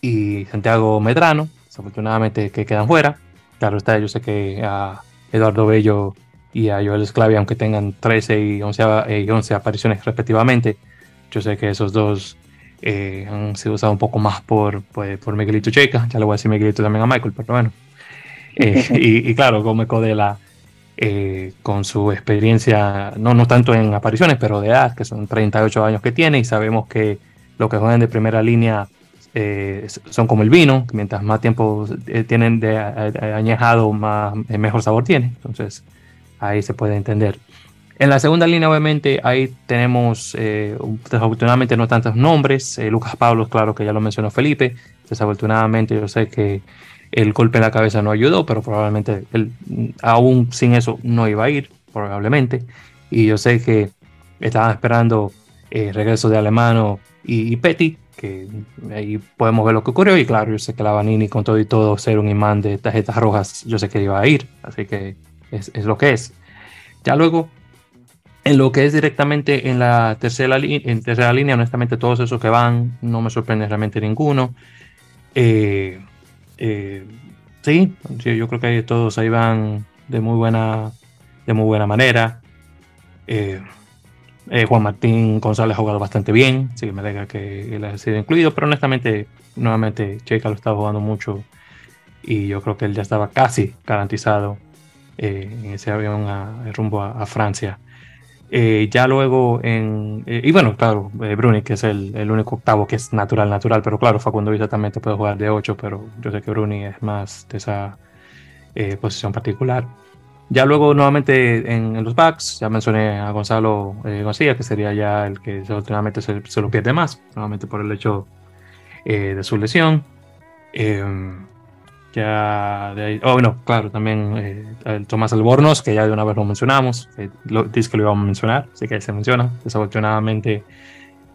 y Santiago Medrano, desafortunadamente que quedan fuera. Claro está, yo sé que a Eduardo Bello y a Joel Esclavi, aunque tengan 13 y 11, y 11 apariciones respectivamente, yo sé que esos dos han sido usados un poco más por, pues, por Miguelito Checa, ya le voy a decir Miguelito también a Michael, pero bueno, eh, *laughs* y, claro, Gómez Codela, eh, con su experiencia, no, no tanto en apariciones, pero de edad, que son 38 años que tiene, y sabemos que los que juegan de primera línea eh, son como el vino, mientras más tiempo tienen de añejado, más, mejor sabor tiene. Entonces, ahí se puede entender. En la segunda línea, obviamente, ahí tenemos eh, desafortunadamente no tantos nombres. Eh, Lucas Pablo, claro que ya lo mencionó Felipe. Desafortunadamente, yo sé que el golpe en la cabeza no ayudó, pero probablemente él, aún sin eso no iba a ir, probablemente. Y yo sé que estaban esperando el regreso de Alemano y, y Petty, que ahí podemos ver lo que ocurrió. Y claro, yo sé que la Vanini, con todo y todo, ser un imán de tarjetas rojas, yo sé que iba a ir. Así que es, es lo que es. Ya luego en lo que es directamente en la tercera, línea, honestamente todos esos que van, no me sorprende realmente ninguno. Eh, eh, sí, yo creo que todos ahí van de muy buena, de muy buena manera. Eh, Juan Martín González ha jugado bastante bien, así que me alegra que él haya sido incluido, pero honestamente, nuevamente, Checa lo estaba jugando mucho y yo creo que él ya estaba casi garantizado en ese avión a, rumbo a Francia. Eh, ya luego en. Eh, y bueno, claro, eh, Bruni, que es el, el, único octavo que es natural, natural, pero claro, Facundo Villa también te puede jugar de 8, pero yo sé que Bruni es más de esa posición particular. Ya luego, nuevamente en, los backs, ya mencioné a Gonzalo García, que sería ya el que últimamente se, se, lo pierde más, nuevamente por el hecho de su lesión. Em, ya de ahí, oh, bueno, claro, también eh, Tomás Albornoz, que ya de una vez lo mencionamos, lo, dice que lo íbamos a mencionar, así que se menciona. Desafortunadamente,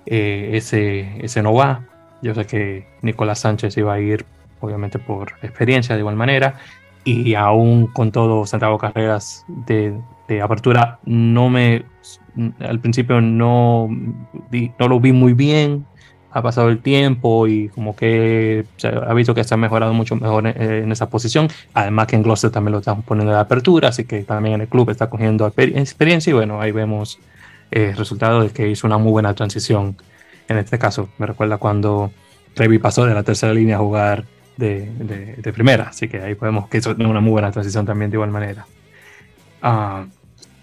eh, ese, ese no va. Yo sé que Nicolás Sánchez iba a ir, obviamente, por experiencia de igual manera, y aún con todo Santiago Carreras de, de apertura, no me, al principio no, no lo vi muy bien ha pasado el tiempo y como que ha visto que se ha mejorado mucho mejor en, esa posición. Además que en Gloucester también lo están poniendo de apertura, así que también en el club está cogiendo experiencia y bueno, ahí vemos eh, resultado de que hizo una muy buena transición. En este caso, me recuerda cuando Trevi pasó de la tercera línea a jugar de, de, primera, así que ahí podemos que hizo una muy buena transición también de igual manera. Ah,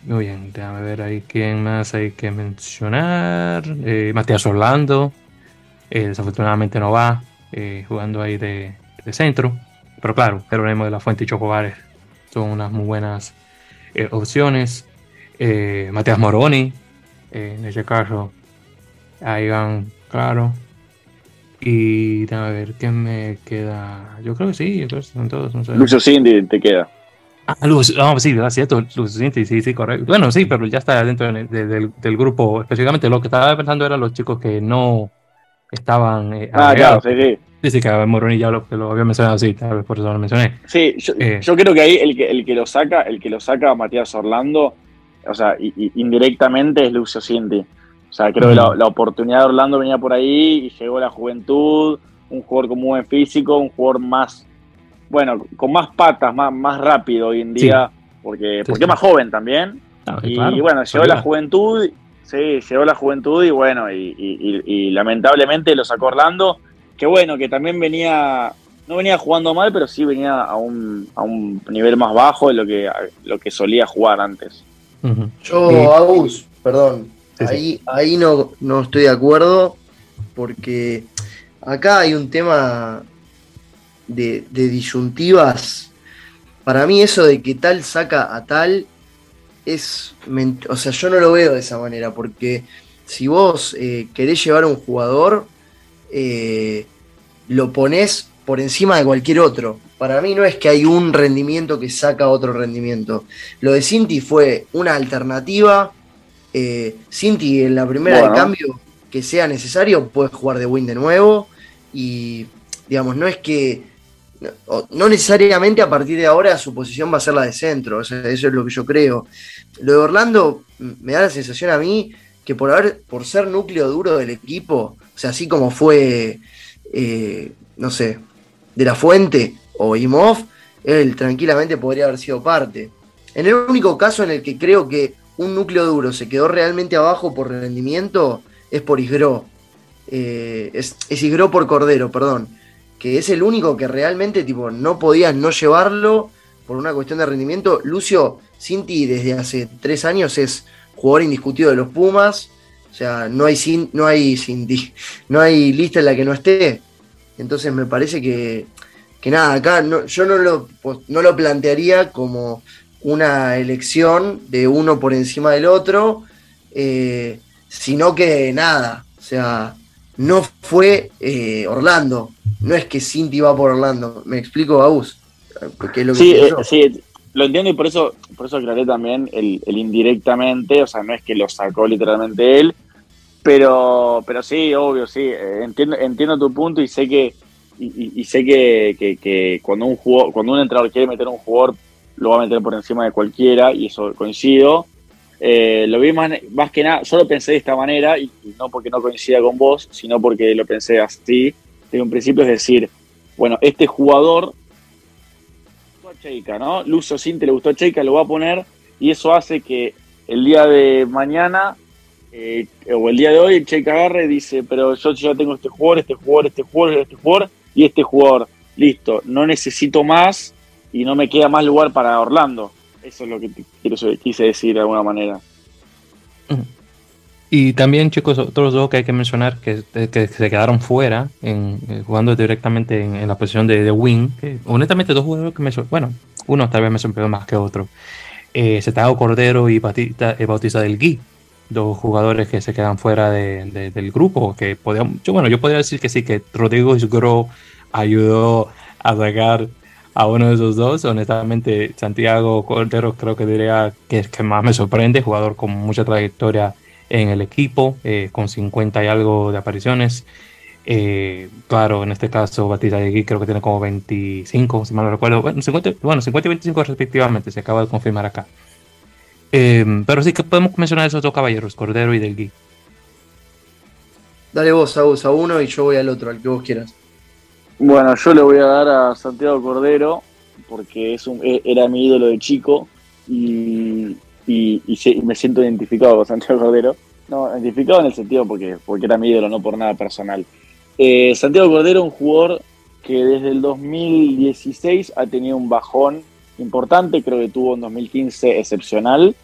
muy bien, déjame ver ahí quién más hay que mencionar. Eh, Matías Orlando, eh, desafortunadamente no va eh, jugando ahí de, centro. Pero claro, Jerónimo de la Fuente y Chocobares son unas muy buenas eh, opciones. Matías Moroni, en ese caso, ahí van, claro. Y a ver, ¿quién me queda? Yo creo que sí, yo creo que son todos. No Lucio Cindy te queda. Ah, Lucio, no, sí, es cierto, Lucio Cindy, sí, sí, correcto. Bueno, sí, pero ya está dentro del, del, grupo. Específicamente lo que estaba pensando eran los chicos que no estaban. Eh, ah, claro, sí, sí. Sí, sí, que Moroni ya lo, lo, había mencionado así, tal vez por eso lo mencioné. Sí, yo, eh, yo, creo que ahí el que, el que lo saca, el que lo saca a Matías Orlando, o sea, y, indirectamente es Lucio Cinti. O sea, creo que la, la, oportunidad de Orlando venía por ahí y llegó la juventud, un jugador con muy buen físico, un jugador más, bueno, con más patas, más, más rápido hoy en día, porque, porque es más joven también. Ah, y, bueno, llegó la juventud Sí, llegó la juventud y bueno, y, lamentablemente lo sacó Orlando, que bueno, que también venía, no venía jugando mal, pero sí venía a un, a un nivel más bajo de lo que, lo que solía jugar antes. Yo, Agus, perdón, ahí, ahí no, no estoy de acuerdo, porque acá hay un tema de, de disyuntivas. Para mí eso de que tal saca a tal es. O sea, yo no lo veo de esa manera, porque si vos eh, querés llevar a un jugador, eh, lo pones por encima de cualquier otro. Para mí no es que hay un rendimiento que saca otro rendimiento. Lo de Cinti fue una alternativa. Eh, Cinti en la primera de cambio que sea necesario puede jugar de win de nuevo. Y digamos, no es que no, necesariamente a partir de ahora su posición va a ser la de centro, eso es lo que yo creo. Lo de Orlando me da la sensación a mí que por, haber, por ser núcleo duro del equipo, o sea, así como fue, eh, no sé, de la Fuente o Imov, él tranquilamente podría haber sido parte. En el único caso en el que creo que un núcleo duro se quedó realmente abajo por rendimiento es por Isgro. Eh, es, es por Cordero, perdón que es el único que realmente tipo, no podías no llevarlo por una cuestión de rendimiento. Lucio Cinti desde hace tres años es jugador indiscutido de los Pumas. O sea, no hay, no hay *laughs* no hay lista en la que no esté. Entonces me parece que, que nada, acá yo no lo, no lo plantearía como una elección de uno por encima del otro, eh, sino que nada, o sea, no fue eh, Orlando, no es que Cinti va por Orlando, me explico. Lo sí, eh, sí, lo entiendo y por eso, por eso aclaré también el, indirectamente, o sea, no es que lo sacó literalmente él, pero, pero sí, obvio, sí, entiendo, entiendo tu punto y sé que y, sé que, cuando un jugador, cuando un entrenador quiere meter a un jugador lo va a meter por encima de cualquiera y eso coincido. Eh, lo vi más, más, que nada, yo lo pensé de esta manera y, no porque no coincida con vos, sino porque lo pensé así desde un principio, es decir, bueno, este jugador a Cheika, ¿no? Lucio Sinte le gustó a Cheika, lo va a poner y eso hace que el día de mañana eh, o el día de hoy Cheika agarre y dice, pero yo ya tengo este jugador, este jugador, este jugador, este jugador y este jugador, listo, no necesito más y no me queda más lugar para Orlando. Eso es lo que quise decir de alguna manera. Y también, chicos, otros dos que hay que mencionar que, se quedaron fuera eh, jugando directamente en, la posición de, de wing. Que, honestamente, dos jugadores que me bueno, uno tal vez me sorprendió más que otro. Eh, Cordero y eh, Bautista del Gui, dos jugadores que se quedan fuera del grupo. Que yo, bueno, yo podría decir que sí, que Rodrigo Isgro ayudó a sacar a uno de esos dos. Honestamente, Santiago Cordero creo que diría que es que más me sorprende, jugador con mucha trayectoria en el equipo, eh, con 50 y algo de apariciones. Eh, claro, en este caso, Batista de Gui creo que tiene como 25, si mal no recuerdo. Bueno 50, bueno, 50 y 25 respectivamente, se acaba de confirmar acá. Eh, pero sí que podemos mencionar esos dos caballeros, Cordero y Del Gui. Dale vos, a vos, a uno y yo voy al otro, al que vos quieras. Bueno, yo le voy a dar a Santiago Cordero porque es un, e, era mi ídolo de chico y, me siento identificado con Santiago Cordero. No, identificado en el sentido porque, porque era mi ídolo, no por nada personal. Eh, Santiago Cordero, un jugador que desde el 2016 ha tenido un bajón importante, creo que tuvo un 2015 excepcional,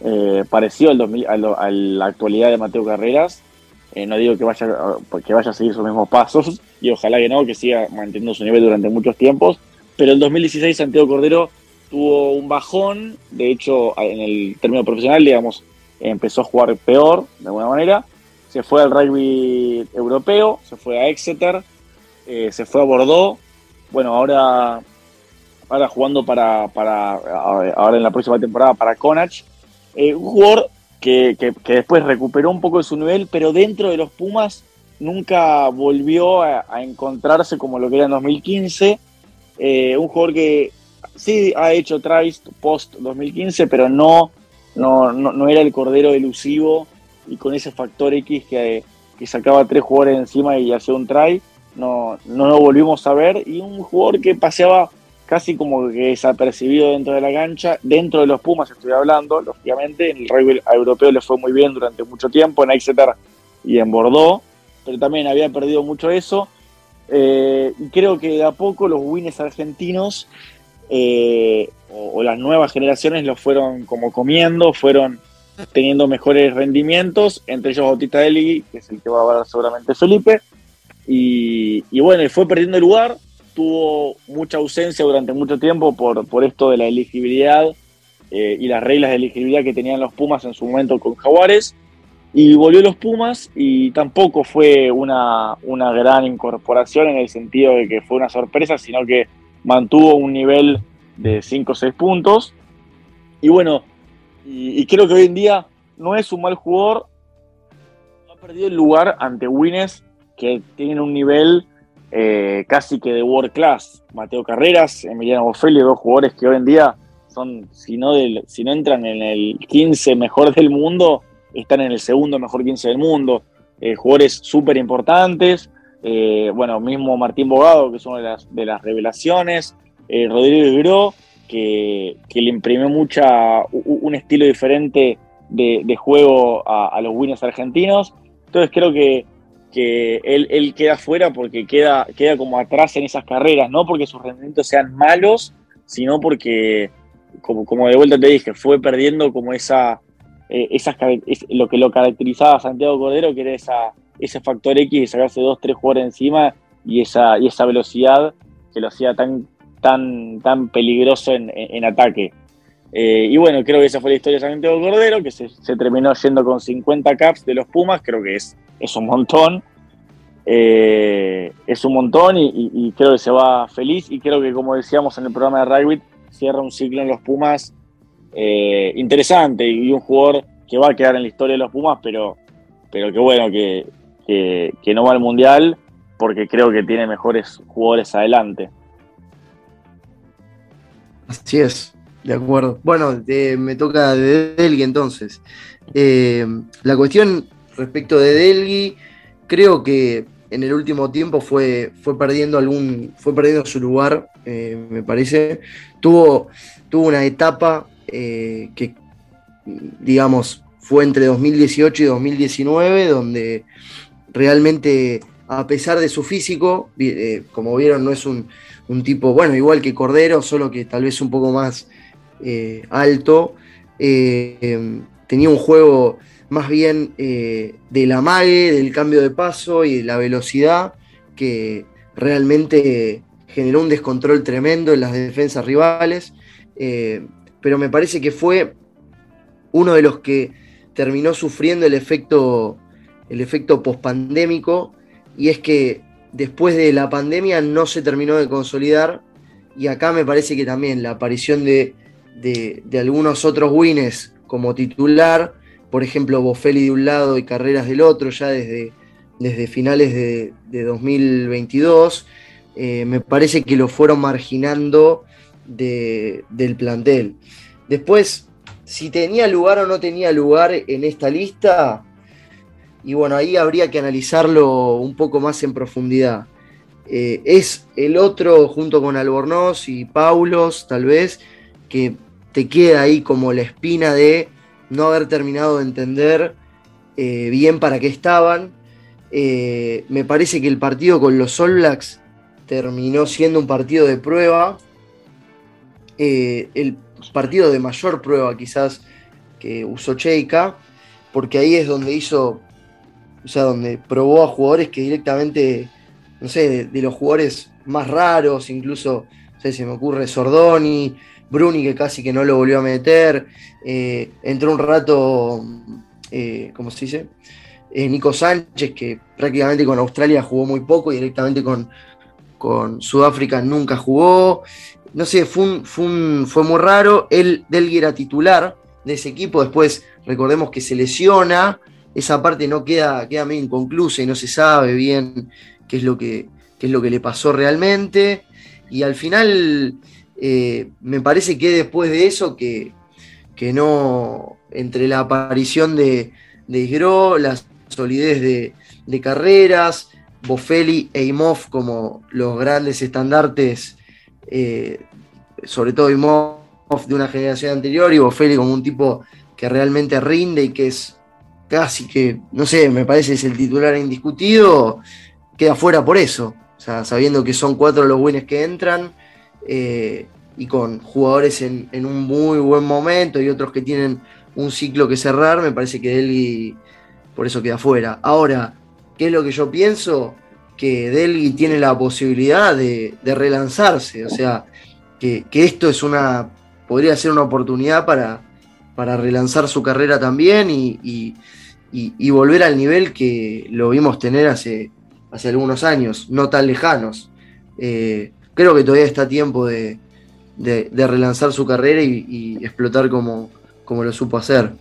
eh, parecido al 2000, a la actualidad de Mateo Carreras, eh, no digo que vaya, que vaya a seguir sus mismos pasos y ojalá que no, que siga manteniendo su nivel durante muchos tiempos. Pero en 2016 Santiago Cordero tuvo un bajón, de hecho en el término profesional, digamos, empezó a jugar peor de alguna manera. Se fue al rugby europeo, se fue a Exeter, eh, se fue a Bordeaux. Bueno, ahora, ahora jugando para, para ahora en la próxima temporada para Conach. Eh, un jugador que, después recuperó un poco de su nivel, pero dentro de los Pumas nunca volvió a, encontrarse como lo que era en 2015. Eh, un jugador que sí ha hecho tries post 2015, pero no, no, no, era el cordero elusivo y con ese factor X que, que sacaba tres jugadores encima y hacía un try. No, no lo volvimos a ver. Y un jugador que paseaba casi como que desapercibido dentro de la cancha. Dentro de los Pumas estoy hablando, lógicamente, en el rugby europeo le fue muy bien durante mucho tiempo, en Exeter y en Bordeaux, pero también había perdido mucho eso. Eh, y creo que de a poco los winners argentinos eh, o, las nuevas generaciones los fueron como comiendo, fueron teniendo mejores rendimientos, entre ellos Bautista Deli, que es el que va a hablar seguramente Felipe, y, y bueno, fue perdiendo el lugar, tuvo mucha ausencia durante mucho tiempo por, por esto de la elegibilidad eh, y las reglas de elegibilidad que tenían los Pumas en su momento con Jaguares. Y volvió los Pumas y tampoco fue una, una gran incorporación en el sentido de que fue una sorpresa, sino que mantuvo un nivel de 5 o 6 puntos. Y bueno, y, creo que hoy en día no es un mal jugador, ha perdido el lugar ante Wines que tienen un nivel eh, casi que de world class. Mateo Carreras, Emiliano Boffelli, dos jugadores que hoy en día son, si no, si no entran en el 15 mejor del mundo, están en el segundo mejor 15 del mundo. Eh, jugadores súper importantes. Eh, bueno, mismo Martín Bogado, que es una de las, de las revelaciones. Rodrigo Igro, que, que, le imprimió mucha, un estilo diferente de, juego a, a los winners argentinos. Entonces creo que que él, queda fuera porque queda, queda como atrás en esas carreras, no porque sus rendimientos sean malos, sino porque, como, como de vuelta te dije, fue perdiendo como esa, eh, esas, lo que lo caracterizaba a Santiago Cordero, que era esa, ese factor X de sacarse dos, tres jugadores encima y esa, y esa velocidad que lo hacía tan, tan, tan peligroso en, ataque. Eh, y bueno, creo que esa fue la historia de Santiago Cordero, que se, terminó yendo con 50 caps de los Pumas, creo que es, es un montón. Eh, es un montón y, creo que se va feliz y creo que como decíamos en el programa de rugby, cierra un ciclo en los Pumas eh, interesante y un jugador que va a quedar en la historia de los Pumas, pero, pero que bueno, que, que, no va al Mundial porque creo que tiene mejores jugadores adelante. Así es, de acuerdo. Bueno, me toca de Delgui entonces. Eh, la cuestión respecto de Delgui, creo que en el último tiempo fue, fue perdiendo algún. fue perdiendo su lugar, eh, me parece. Tuvo, tuvo una etapa eh, que, digamos, fue entre 2018 y 2019, donde realmente, a pesar de su físico, como vieron, no es un, tipo, bueno, igual que Cordero, solo que tal vez un poco más eh, alto, tenía un juego más bien de la mague, del cambio de paso y de la velocidad, que realmente generó un descontrol tremendo en las defensas rivales pero me parece que fue uno de los que terminó sufriendo el efecto, el efecto pospandémico, y es que después de la pandemia no se terminó de consolidar, y acá me parece que también la aparición de, algunos otros wins como titular, por ejemplo, Bofelli de un lado y Carreras del otro, ya desde, desde finales de, 2022, eh, me parece que lo fueron marginando del plantel. Después, si tenía lugar o no tenía lugar en esta lista, y bueno, ahí habría que analizarlo un poco más en profundidad. Eh, es el otro, junto con Albornoz y Paulos, tal vez, que te queda ahí como la espina de no haber terminado de entender eh, bien para qué estaban. Eh, me parece que el partido con los All Blacks terminó siendo un partido de prueba eh, el partido de mayor prueba quizás que usó Cheika, porque ahí es donde hizo, o sea, donde probó a jugadores que directamente, no sé, de, los jugadores más raros, incluso, no sé, se me ocurre Sordoni, Bruni que casi que no lo volvió a meter, eh, entró un rato, eh, ¿cómo se dice? Nico Sánchez, que prácticamente con Australia jugó muy poco y directamente con, con Sudáfrica nunca jugó no sé, fue, fue, muy raro. Él, Delgui era titular de ese equipo, después recordemos que se lesiona, esa parte no queda, queda medio inconclusa y no se sabe bien qué es lo que, es lo que le pasó realmente. Y al final eh, me parece que después de eso que, que no, entre la aparición de, de Isgro, la solidez de, de carreras, Bofelli e Imhoff como los grandes estandartes eh, sobre todo Imhoff de una generación anterior y Bofelli como un tipo que realmente rinde y que es casi que, no sé, me parece es el titular indiscutido, queda fuera por eso. Sabiendo que son cuatro los wins que entran eh, y con jugadores en, un muy buen momento y otros que tienen un ciclo que cerrar, me parece que Delgui por eso queda fuera. Ahora, ¿qué es lo que yo pienso? que Delgui tiene la posibilidad de, relanzarse, o sea, que, esto es una, podría ser una oportunidad para, para relanzar su carrera también y, volver al nivel que lo vimos tener hace, hace algunos años, no tan lejanos. Eh, creo que todavía está tiempo de, relanzar su carrera y, explotar como, como lo supo hacer.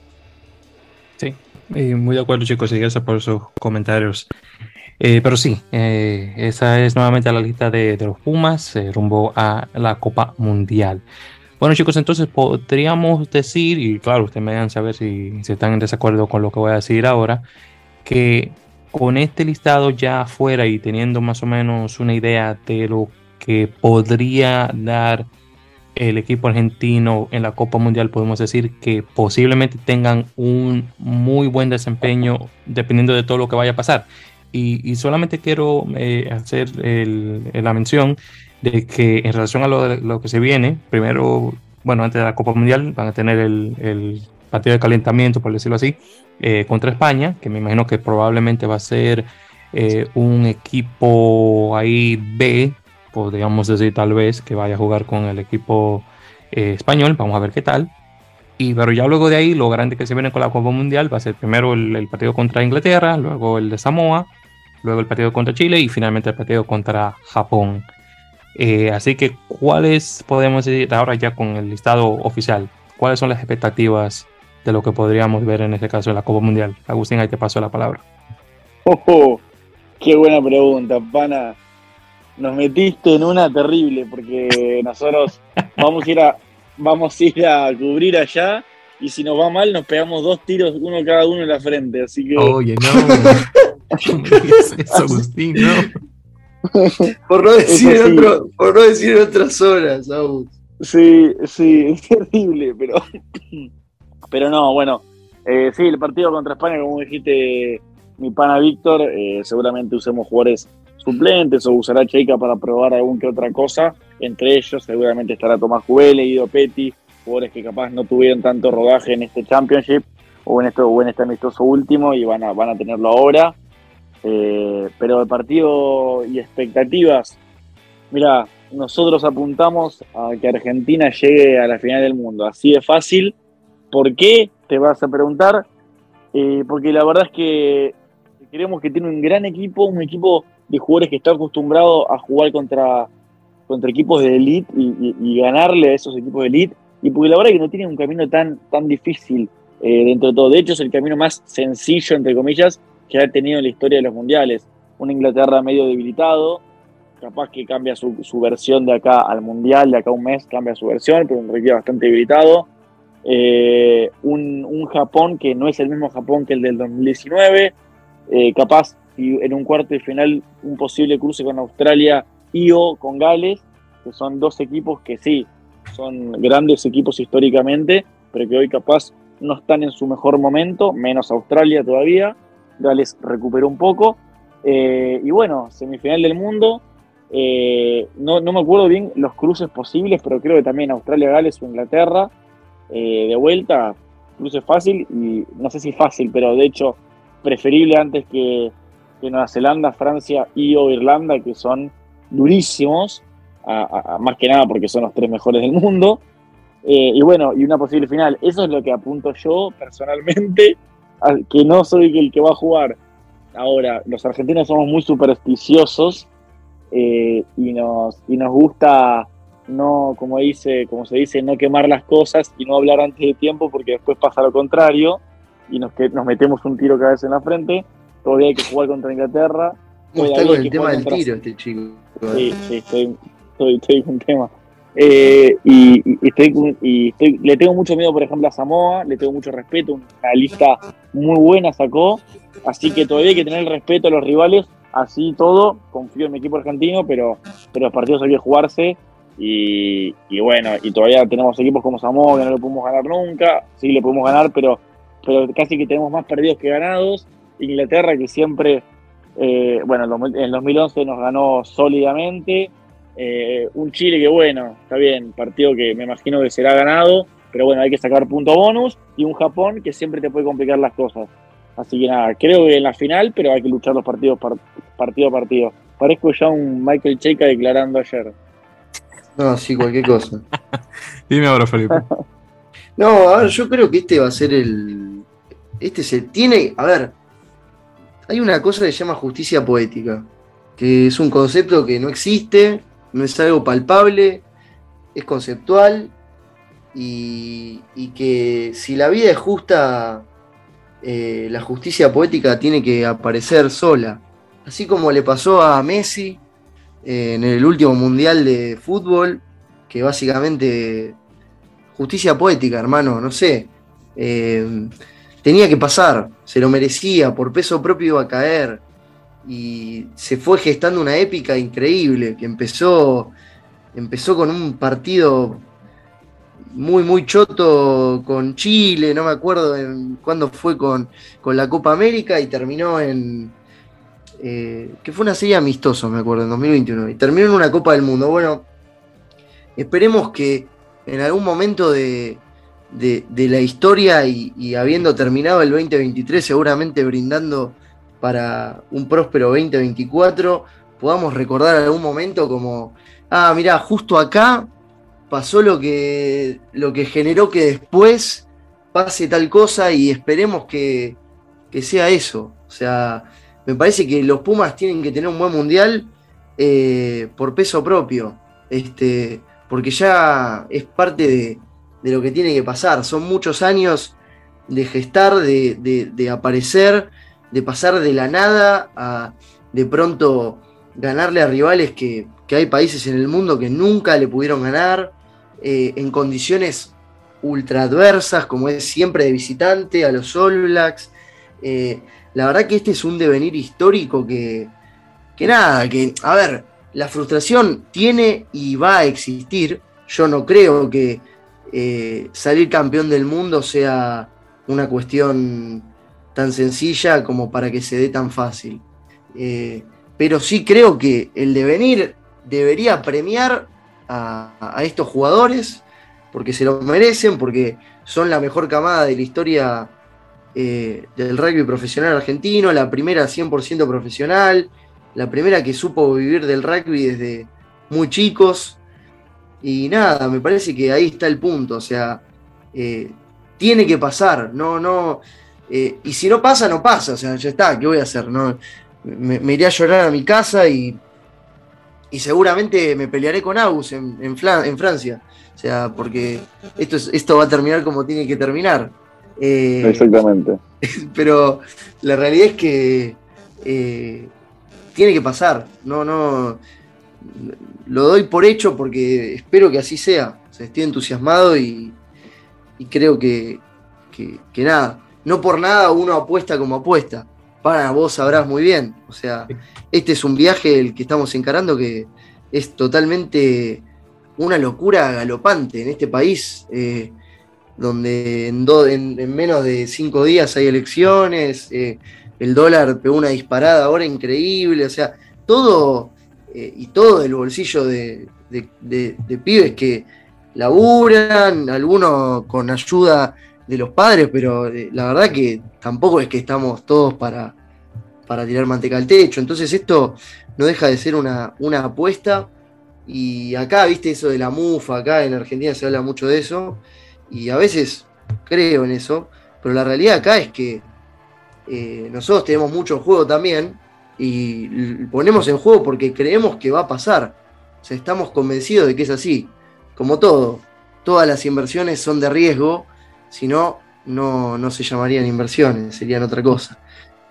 Sí, muy de acuerdo chicos y gracias por sus comentarios. Eh, pero sí, eh, esa es nuevamente la lista de, los Pumas eh, rumbo a la Copa Mundial. Bueno chicos, entonces podríamos decir, y claro, ustedes me dejan saber si, están en desacuerdo con lo que voy a decir ahora, que con este listado ya afuera y teniendo más o menos una idea de lo que podría dar el equipo argentino en la Copa Mundial, podemos decir que posiblemente tengan un muy buen desempeño dependiendo de todo lo que vaya a pasar. Y, solamente quiero eh, hacer la mención de que en relación a lo, que se viene, primero, bueno, antes de la Copa Mundial van a tener el, partido de calentamiento, por decirlo así, eh, contra España, que me imagino que probablemente va a ser eh, un equipo ahí B, podríamos decir tal vez, que vaya a jugar con el equipo español, vamos a ver qué tal. Y, pero ya luego de ahí, lo grande que se viene con la Copa Mundial va a ser primero el, partido contra Inglaterra, luego el de Samoa, luego el partido contra Chile y finalmente el partido contra Japón. Eh, así que, ¿cuáles podemos decir ahora ya con el listado oficial? ¿Cuáles son las expectativas de lo que podríamos ver en este caso en la Copa Mundial? Agustín, ahí te paso la palabra. Oh, qué buena pregunta, pana. Nos metiste en una terrible porque nosotros *laughs* vamos a ir a, vamos a ir a cubrir allá y si nos va mal nos pegamos dos tiros, uno cada uno en la frente, así que... Oye, no. *laughs* eso, Agustín? No. por, no decir otro, por no decir otras horas, Sí, sí, es terrible, pero... Pero no, bueno, eh, sí, el partido contra España, como dijiste mi pana Víctor, eh, seguramente usemos jugadores suplentes o usará Cheika para probar algún que otra cosa. Entre ellos seguramente estará Tomás Jubele, Ido Petty, jugadores que capaz no tuvieron tanto rodaje en este Championship o en, esto, o en este amistoso último y van a, van a tenerlo ahora. Eh, pero el partido y expectativas, mira, nosotros apuntamos a que Argentina llegue a la final del mundo, así de fácil. ¿Por qué? Te vas a preguntar. Eh, porque la verdad es que creemos que tiene un gran equipo, un equipo de jugadores que está acostumbrado a jugar contra, contra equipos de elite y, ganarle a esos equipos de elite. Y porque la verdad es que no tiene un camino tan, tan difícil eh, dentro de todo. De hecho, es el camino más sencillo, entre comillas, que ha tenido en la historia de los mundiales. Una Inglaterra medio debilitado, capaz que cambia su, versión de acá al mundial, de acá a un mes cambia su versión, pero un requiere bastante debilitado. Eh, un, un, Japón que no es el mismo Japón que el del 2019, eh, capaz y en un cuarto de final un posible cruce con Australia y o con Gales, que son dos equipos que sí, son grandes equipos históricamente, pero que hoy capaz no están en su mejor momento, menos Australia todavía. Gales recuperó un poco. Eh, y bueno, semifinal del mundo. Eh, no, no, me acuerdo bien los cruces posibles, pero creo que también Australia, Gales o Inglaterra. Eh, de vuelta, cruce fácil y no sé si fácil, pero de hecho preferible antes que, Nueva Zelanda, Francia y Irlanda, que son durísimos, más que nada porque son los tres mejores del mundo. Eh, y bueno, y una posible final. Eso es lo que apunto yo personalmente, que no soy el que va a jugar. Ahora, los argentinos somos muy supersticiosos eh, y, nos, y nos gusta no, como dice, como se dice, no quemar las cosas y no hablar antes de tiempo porque después pasa lo contrario y nos, nos metemos un tiro cada vez en la frente. Todavía hay que jugar contra Inglaterra. ¿Cómo está con el tema del tiro este chico? Sí, sí, estoy, estoy, con tema. Eh, y, estoy, y estoy, le tengo mucho miedo, por ejemplo, a Samoa, le tengo mucho respeto, una lista muy buena sacó, así que todavía hay que tener el respeto a los rivales, así todo, confío en mi equipo argentino, pero, pero los partidos hay que jugarse y, y, bueno, y todavía tenemos equipos como Samoa que no lo pudimos ganar nunca, sí le pudimos ganar, pero pero casi que tenemos más perdidos que ganados. Inglaterra, que siempre, eh, bueno, en el 2011 nos ganó sólidamente. Eh, un Chile que, bueno, está bien, partido que me imagino que será ganado, pero bueno, hay que sacar punto bonus. Y un Japón que siempre te puede complicar las cosas. Así que nada, creo que en la final, pero hay que luchar los partidos partido a partido. Parezco ya un Michael Cheika declarando ayer. No, sí, cualquier cosa. *laughs* Dime ahora, Felipe. *laughs* no, a ver, yo creo que este va a ser el, este se tiene, a ver, hay una cosa que se llama justicia poética, que es un concepto que no existe, no es algo palpable, es conceptual y, que si la vida es justa, eh, la justicia poética tiene que aparecer sola. Así como le pasó a Messi eh, en el último mundial de fútbol, que básicamente justicia poética, hermano, no sé. Eh, tenía que pasar, se lo merecía, por peso propio iba a caer. Y se fue gestando una épica increíble que empezó, empezó con un partido muy, muy choto con Chile, no me acuerdo en, cuándo fue con, la Copa América y terminó en. Eh, que fue una serie amistosa, me acuerdo, en 2021. Y terminó en una Copa del Mundo. Bueno, esperemos que en algún momento de, de, la historia y, habiendo terminado el 2023, seguramente brindando para un próspero 2024, podamos recordar algún momento como, ah, mira, justo acá pasó lo que, lo que generó que después pase tal cosa y esperemos que, sea eso. O sea, me parece que los Pumas tienen que tener un buen mundial eh, por peso propio. Este, porque ya es parte de, lo que tiene que pasar. Son muchos años de gestar, de, aparecer, de pasar de la nada a de pronto ganarle a rivales que, hay países en el mundo que nunca le pudieron ganar, eh, en condiciones ultra adversas, como es siempre de visitante, a los All Blacks. Eh, la verdad que este es un devenir histórico que, que nada, que, a ver, la frustración tiene y va a existir. Yo no creo que eh, salir campeón del mundo sea una cuestión tan sencilla como para que se dé tan fácil. Eh, pero sí creo que el devenir debería premiar a, estos jugadores porque se lo merecen, porque son la mejor camada de la historia eh, del rugby profesional argentino, la primera 100% profesional, la primera que supo vivir del rugby desde muy chicos. Y nada, me parece que ahí está el punto. O sea, eh, tiene que pasar. No, no. Eh, y si no pasa, no pasa. O sea, ya está, ¿qué voy a hacer? No, me, iré a llorar a mi casa y, y seguramente me pelearé con Agus en, en, Francia. O sea, porque esto, es, esto va a terminar como tiene que terminar. Eh, Exactamente. *laughs* Pero la realidad es que tiene que pasar. No, no. Lo doy por hecho porque espero que así sea. estoy entusiasmado y, creo que, que, nada. No por nada uno apuesta como apuesta. Para vos sabrás muy bien. O sea, este es un viaje el que estamos encarando que es totalmente una locura galopante en este país. Eh, donde en, en, menos de cinco días hay elecciones, eh, el dólar pegó una disparada ahora increíble, o sea, todo eh, y todo el bolsillo de, pibes que laburan, algunos con ayuda de los padres, pero eh, la verdad que tampoco es que estamos todos para, para tirar manteca al techo. Entonces esto no deja de ser una, una apuesta. Y acá, viste, eso de la mufa, acá en Argentina se habla mucho de eso. Y a veces creo en eso. Pero la realidad acá es que eh, nosotros tenemos mucho juego también y ponemos en juego porque creemos que va a pasar. O sea, estamos convencidos de que es así. Como todo, todas las inversiones son de riesgo, si no, no se llamarían inversiones, serían otra cosa.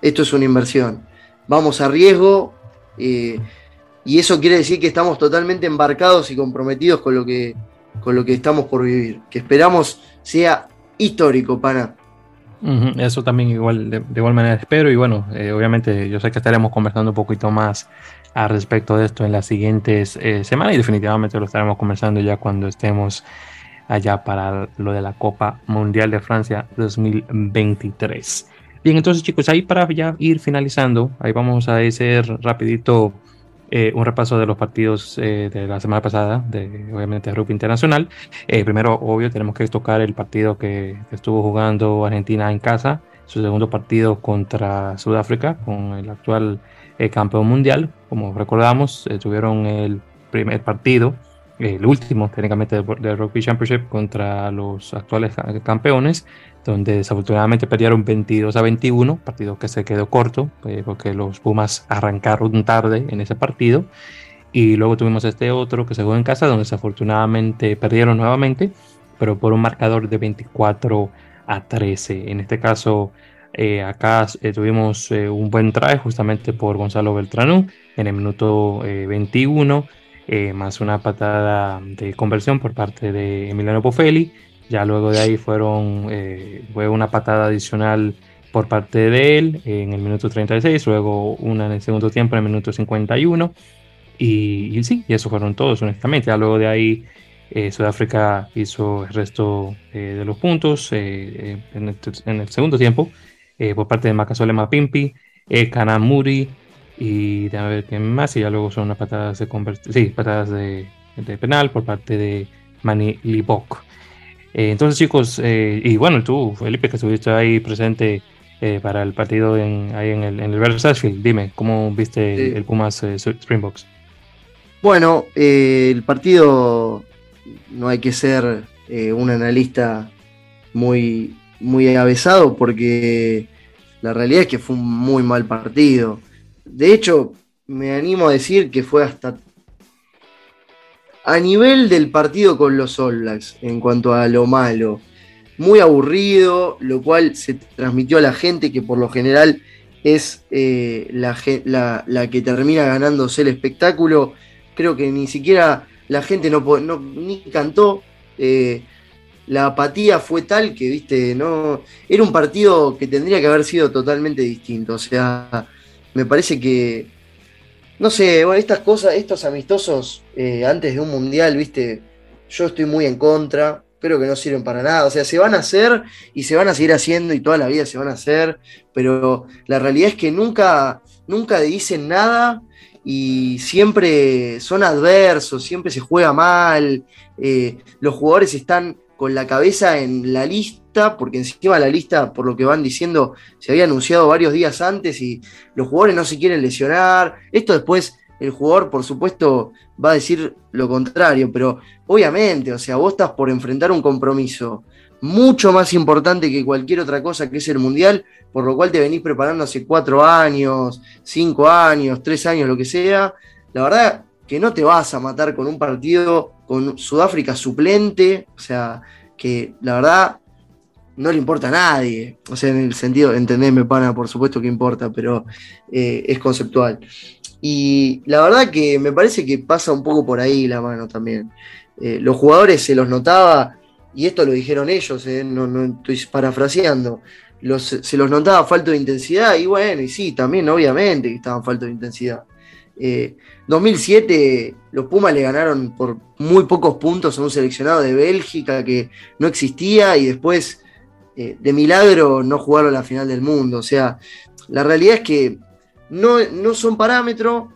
Esto es una inversión. Vamos a riesgo eh, y eso quiere decir que estamos totalmente embarcados y comprometidos con lo que, con lo que estamos por vivir, que esperamos sea histórico, pana. Eso también igual de, igual manera espero y bueno, eh, obviamente yo sé que estaremos conversando un poquito más al respecto de esto en las siguientes eh, semanas y definitivamente lo estaremos conversando ya cuando estemos allá para lo de la Copa Mundial de Francia 2023. Bien, entonces chicos, ahí para ya ir finalizando, ahí vamos a hacer rapidito eh, un repaso de los partidos eh, de la semana pasada, de obviamente Rugby Internacional. Eh, primero, obvio, tenemos que tocar el partido que, estuvo jugando Argentina en casa, su segundo partido contra Sudáfrica, con el actual campeón mundial. Como recordamos, tuvieron el primer partido, el último técnicamente del Rugby Championship contra los actuales campeones donde desafortunadamente perdieron 22 a 21, partido que se quedó corto, eh, porque los Pumas arrancaron tarde en ese partido. Y luego tuvimos este otro que se jugó en casa, donde desafortunadamente perdieron nuevamente, pero por un marcador de 24 a 13. En este caso, eh, acá eh, tuvimos un buen try justamente por Gonzalo Beltranú en el minuto 21, más una patada de conversión por parte de Emiliano Poffelli ya luego de ahí fueron, eh, fue una patada adicional por parte de él en el minuto 36, luego una en el segundo tiempo en el minuto 51. Y, y sí, y eso fueron todos, honestamente. Ya luego de ahí eh, Sudáfrica hizo el resto eh, de los puntos en el, segundo tiempo por parte de Makasole Mapimpi, Kanamuri y a ver quién más. Y ya luego son unas patadas de, sí, patadas de, de penal por parte de Mani Libok. Eh, entonces, chicos, eh, y bueno, tú, Felipe, que estuviste ahí presente eh, para el partido en, ahí en el, en el dime, ¿cómo viste el Pumas Springboks? Bueno, el partido no hay que ser un analista muy muy avesado porque la realidad es que fue un muy mal partido. De hecho, me animo a decir que fue hasta a nivel del partido con los All Blacks en cuanto a lo malo. Muy aburrido, lo cual se transmitió a la gente que por lo general es eh, la, que termina ganándose el espectáculo. Creo que ni siquiera la gente no, ni cantó. Eh, la apatía fue tal que, viste, no. Era un partido que tendría que haber sido totalmente distinto. O sea, me parece que. No sé, bueno, estas cosas, estos amistosos eh, antes de un mundial, viste, yo estoy muy en contra. Creo que no sirven para nada. O sea, se van a hacer y se van a seguir haciendo y toda la vida se van a hacer. Pero la realidad es que nunca, nunca dicen nada y siempre son adversos, siempre se juega mal. Eh, los jugadores están con la cabeza en la lista, porque encima la lista, por lo que van diciendo, se había anunciado varios días antes y los jugadores no se quieren lesionar. Esto después el jugador, por supuesto, va a decir lo contrario, pero obviamente, o sea, vos estás por enfrentar un compromiso mucho más importante que cualquier otra cosa que es el Mundial, por lo cual te venís preparando hace cuatro años, cinco años, tres años, lo que sea. La verdad que no te vas a matar con un partido con Sudáfrica suplente, o sea, que la verdad no le importa a nadie. O sea, en el sentido, entendeme, pana, por supuesto que importa, pero eh, es conceptual. Y la verdad que me parece que pasa un poco por ahí la mano también. Eh, los jugadores se los notaba, y esto lo dijeron ellos, eh, no, estoy parafraseando, se los notaba falta de intensidad, y bueno, y sí, también obviamente que estaban falta de intensidad. 2007 eh, los Pumas le ganaron por muy pocos puntos a un seleccionado de Bélgica que no existía y después eh, de milagro no jugaron la final del mundo. O sea, la realidad es que no, no son parámetros.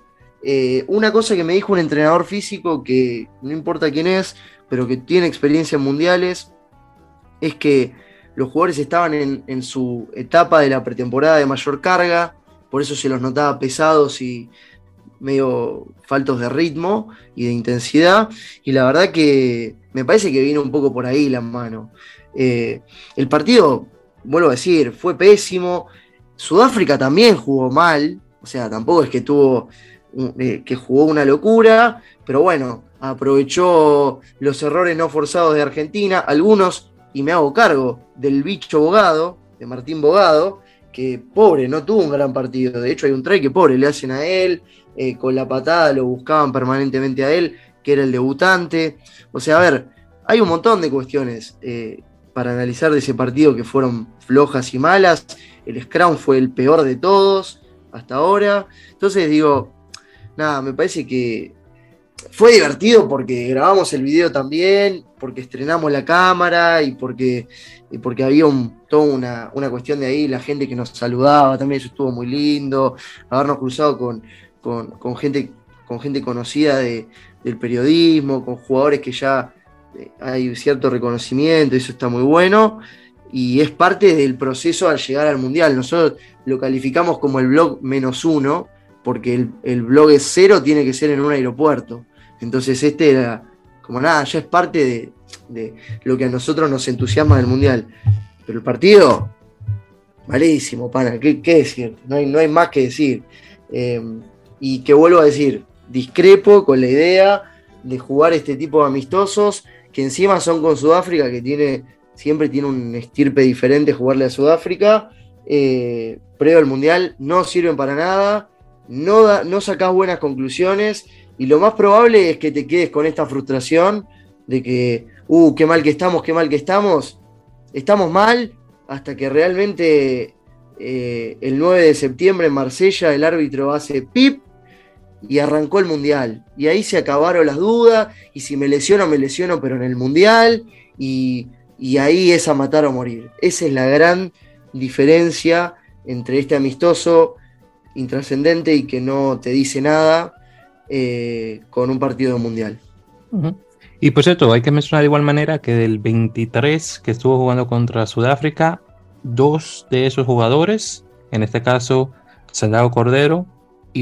Eh, una cosa que me dijo un entrenador físico que no importa quién es, pero que tiene experiencia en mundiales, es que los jugadores estaban en su etapa de la pretemporada de mayor carga, por eso se los notaba pesados y, medio faltos de ritmo y de intensidad. Y la verdad que me parece que viene un poco por ahí la mano. Eh, el partido, vuelvo a decir, fue pésimo. Sudáfrica también jugó mal. O sea, tampoco es que tuvo eh, que jugó una locura. Pero bueno, aprovechó los errores no forzados de Argentina. Algunos, y me hago cargo, del bicho Bogado, de Martín Bogado, que pobre, no tuvo un gran partido. De hecho, hay un try que pobre le hacen a él. Eh, con la patada lo buscaban permanentemente a él, que era el debutante. O sea, a ver, hay un montón de cuestiones eh, para analizar de ese partido que fueron flojas y malas. El Scrum fue el peor de todos hasta ahora. Entonces digo, nada, me parece que fue divertido porque grabamos el video también, porque estrenamos la cámara y porque, porque había un, toda una, una, cuestión de ahí, la gente que nos saludaba también, eso estuvo muy lindo, habernos cruzado con, con, gente, con gente conocida del periodismo, con jugadores que ya eh, hay cierto reconocimiento, eso está muy bueno. Y es parte del proceso al llegar al Mundial. Nosotros lo calificamos como el blog menos uno, porque el, blog es cero, tiene que ser en un aeropuerto. Entonces este era como nada, ya es parte de, de lo que a nosotros nos entusiasma del Mundial. Pero el partido, malísimo, pana, ¿qué, decir? No hay, no hay más que decir. Eh, y que vuelvo a decir, discrepo con la idea de jugar este tipo de amistosos, que encima son con Sudáfrica, que siempre tiene un estirpe diferente jugarle a Sudáfrica. Eh, previo al Mundial no sirven para nada, no, no sacás buenas conclusiones y lo más probable es que te quedes con esta frustración de que, uh, qué mal que estamos, qué mal que estamos. Estamos mal hasta que realmente eh, el 9 de septiembre en Marsella el árbitro hace pip y arrancó el mundial. Y ahí se acabaron las dudas, y si me lesiono, me lesiono, pero en el mundial, y, ahí es a matar o morir. Esa es la gran diferencia entre este amistoso intrascendente y que no te dice nada eh, con un partido mundial. Y por cierto, hay que mencionar de igual manera que del 23 que estuvo jugando contra Sudáfrica, dos de esos jugadores, en este caso Santiago Cordero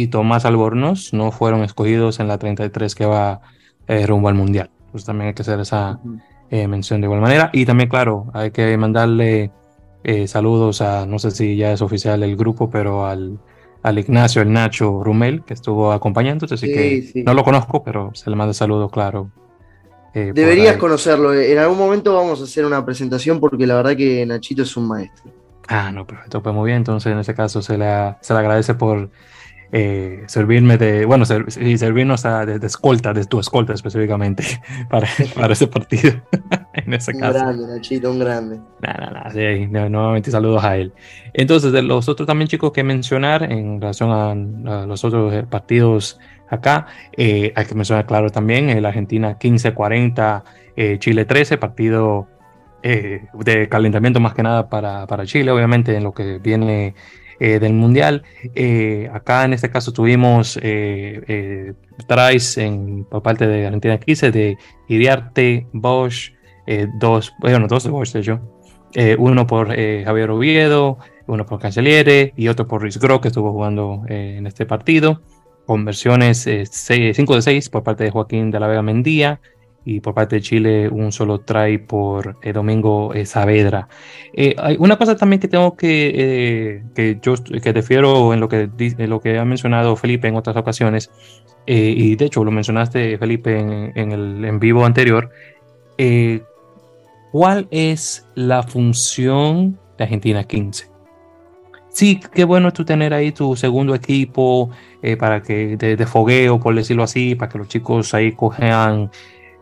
y Tomás Albornoz no fueron escogidos en la 33 que va eh, rumbo al Mundial. Pues también hay que hacer esa eh, mención de igual manera. Y también, claro, hay que mandarle Eh, saludos a, no sé si ya es oficial el grupo, pero al, al Ignacio, el Nacho Rumel, que estuvo acompañando, así que no lo conozco, pero se le manda saludos, claro. Eh, Deberías conocerlo, en algún momento vamos a hacer una presentación porque la verdad que Nachito es un maestro. Ah, no, perfecto, pues muy bien, entonces en ese caso se le, se le agradece por eh, servirme de, bueno, y servirnos de, escolta, de tu escolta específicamente *laughs* para, *laughs* para ese partido. *laughs* en ese un caso. grande, Nachito, un grande. Nada, nada, sí, nuevamente saludos a él. Entonces, de los otros también chicos que mencionar en relación a, los otros eh, partidos acá, eh, hay que mencionar claro también el Argentina 15-40, Chile 13, partido de calentamiento más que nada para, para Chile, obviamente en lo que viene eh, del Mundial. Eh, acá en este caso tuvimos eh, tries en, por parte de Argentina 15 de Iriarte, Bosch, dos, bueno, dos de Bosch de hecho, uno por Javier Oviedo, uno por Cancelliere y otro por Riz Gro que estuvo jugando en este partido. Conversiones 5 de 6 por parte de Joaquín de la Vega Mendía, y por parte de Chile un solo try por eh, Domingo eh, Saavedra. Eh, hay una cosa también que tengo que, que yo que refiero en lo que, lo que ha mencionado Felipe en otras ocasiones, y de hecho lo mencionaste Felipe en, el en vivo anterior, ¿cuál es la función de Argentina 15? Sí, qué bueno tú tener ahí tu segundo equipo para que de, de, fogueo, por decirlo así, para que los chicos ahí cojan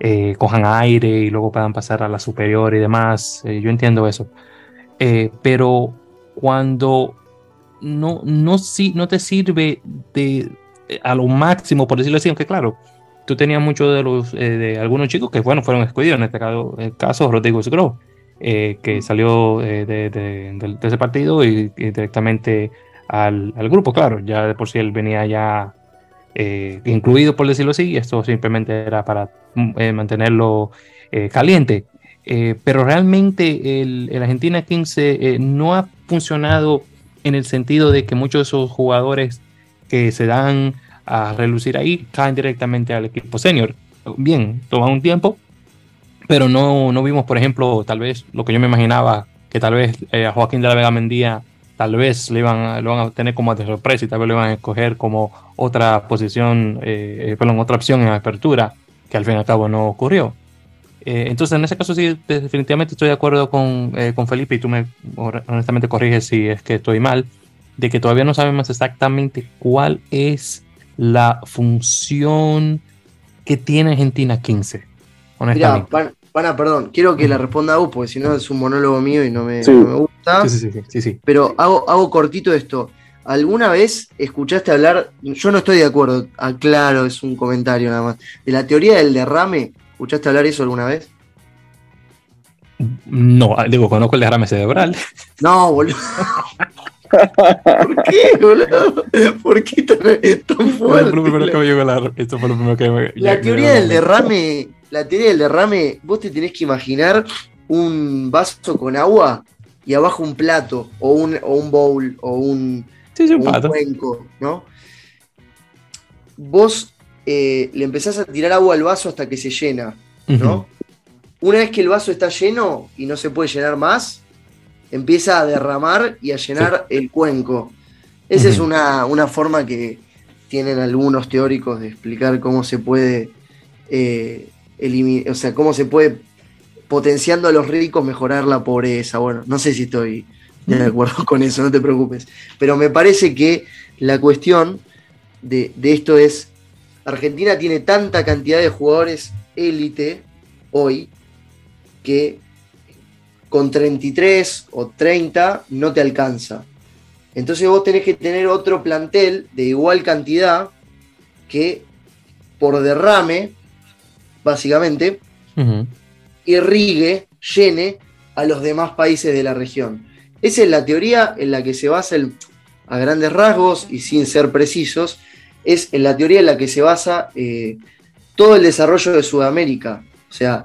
eh, cojan aire y luego puedan pasar a la superior y demás. Eh, yo entiendo eso. Eh, pero cuando no, no, si, no te sirve de, a lo máximo, por decirlo así, aunque claro, tú tenías muchos de los de algunos chicos que bueno, fueron escogidos, en este caso, el caso Rodrigo Grove, que salió de, ese partido y, directamente al, al, grupo, claro, ya de por sí él venía ya eh, incluido, por decirlo así, esto simplemente era para mm, eh, mantenerlo eh, caliente. pero realmente el, Argentina 15 no ha funcionado en el sentido de que muchos de esos jugadores que se dan a relucir ahí caen directamente al equipo senior. Bien, toma un tiempo, pero no, no vimos, por ejemplo, tal vez lo que yo me imaginaba, que tal vez a Joaquín de la Vega Mendía tal vez le iban, lo van a tener como de sorpresa y tal vez lo van a escoger como otra posición, eh, eh perdón, otra opción en apertura, que al fin y al cabo no ocurrió. Eh, entonces, en ese caso sí, definitivamente estoy de acuerdo con, eh, con Felipe y tú me honestamente corriges si es que estoy mal, de que todavía no sabemos exactamente cuál es la función que tiene Argentina 15. Honestamente. Pana, perdón, quiero que la responda a vos, porque si no es un monólogo mío y no me, gusta. Sí, sí, sí, Pero hago, hago cortito esto. ¿Alguna vez escuchaste hablar, yo no estoy de acuerdo, aclaro, es un comentario nada más, de la teoría del derrame? ¿Escuchaste hablar eso alguna vez? No, digo, conozco el derrame cerebral. No, boludo. ¿Por qué, boludo? ¿Por qué tan, fuerte? Esto fue lo primero que me, La teoría del derrame la teoría del derrame, vos te tenés que imaginar un vaso con agua y abajo un plato o un, un bowl o un, cuenco, ¿no? Vos eh, le empezás a tirar agua al vaso hasta que se llena, ¿no? Una vez que el vaso está lleno y no se puede llenar más, empieza a derramar y a llenar el cuenco. Esa es una, forma que tienen algunos teóricos de explicar cómo se puede eh, o sea, cómo se puede, potenciando a los ricos, mejorar la pobreza. Bueno, no sé si estoy de acuerdo *laughs* con eso, no te preocupes. Pero me parece que la cuestión de, esto es, Argentina tiene tanta cantidad de jugadores élite hoy que con 33 o 30 no te alcanza. Entonces vos tenés que tener otro plantel de igual cantidad que por derrame básicamente, irrigue, llene a los demás países de la región. Esa es la teoría en la que se basa, el, a grandes rasgos y sin ser precisos, es en la teoría en la que se basa eh, todo el desarrollo de Sudamérica. O sea,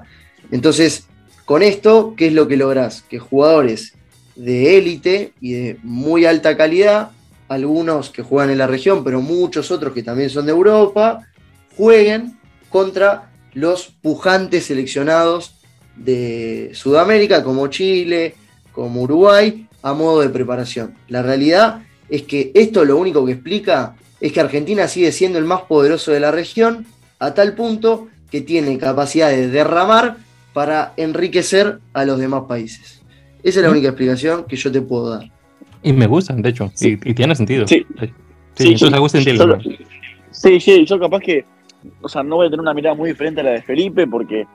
entonces, con esto, ¿qué es lo que lográs? Que jugadores de élite y de muy alta calidad, algunos que juegan en la región, pero muchos otros que también son de Europa, jueguen contra los pujantes seleccionados de Sudamérica, como Chile, como Uruguay, a modo de preparación. La realidad es que esto lo único que explica es que Argentina sigue siendo el más poderoso de la región a tal punto que tiene capacidad de derramar para enriquecer a los demás países. Esa es la única explicación que yo te puedo dar. Y me gusta, de hecho, y, tiene sentido. Sí, sí, sí, yo capaz que, o sea, no voy a tener una mirada muy diferente a la de Felipe porque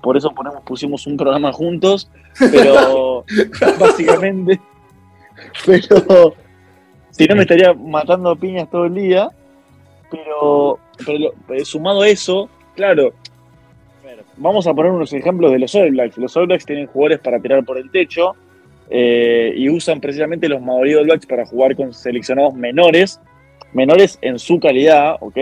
por eso ponemos, pusimos un programa juntos, pero *laughs* básicamente, *laughs* pero si no me estaría matando piñas todo el día, pero, pero sumado a eso, claro, vamos a poner unos ejemplos de los All Blacks. Los All Blacks tienen jugadores para tirar por el techo eh, y usan precisamente los Maori All Blacks para jugar con seleccionados menores, menores en su calidad, ¿ok?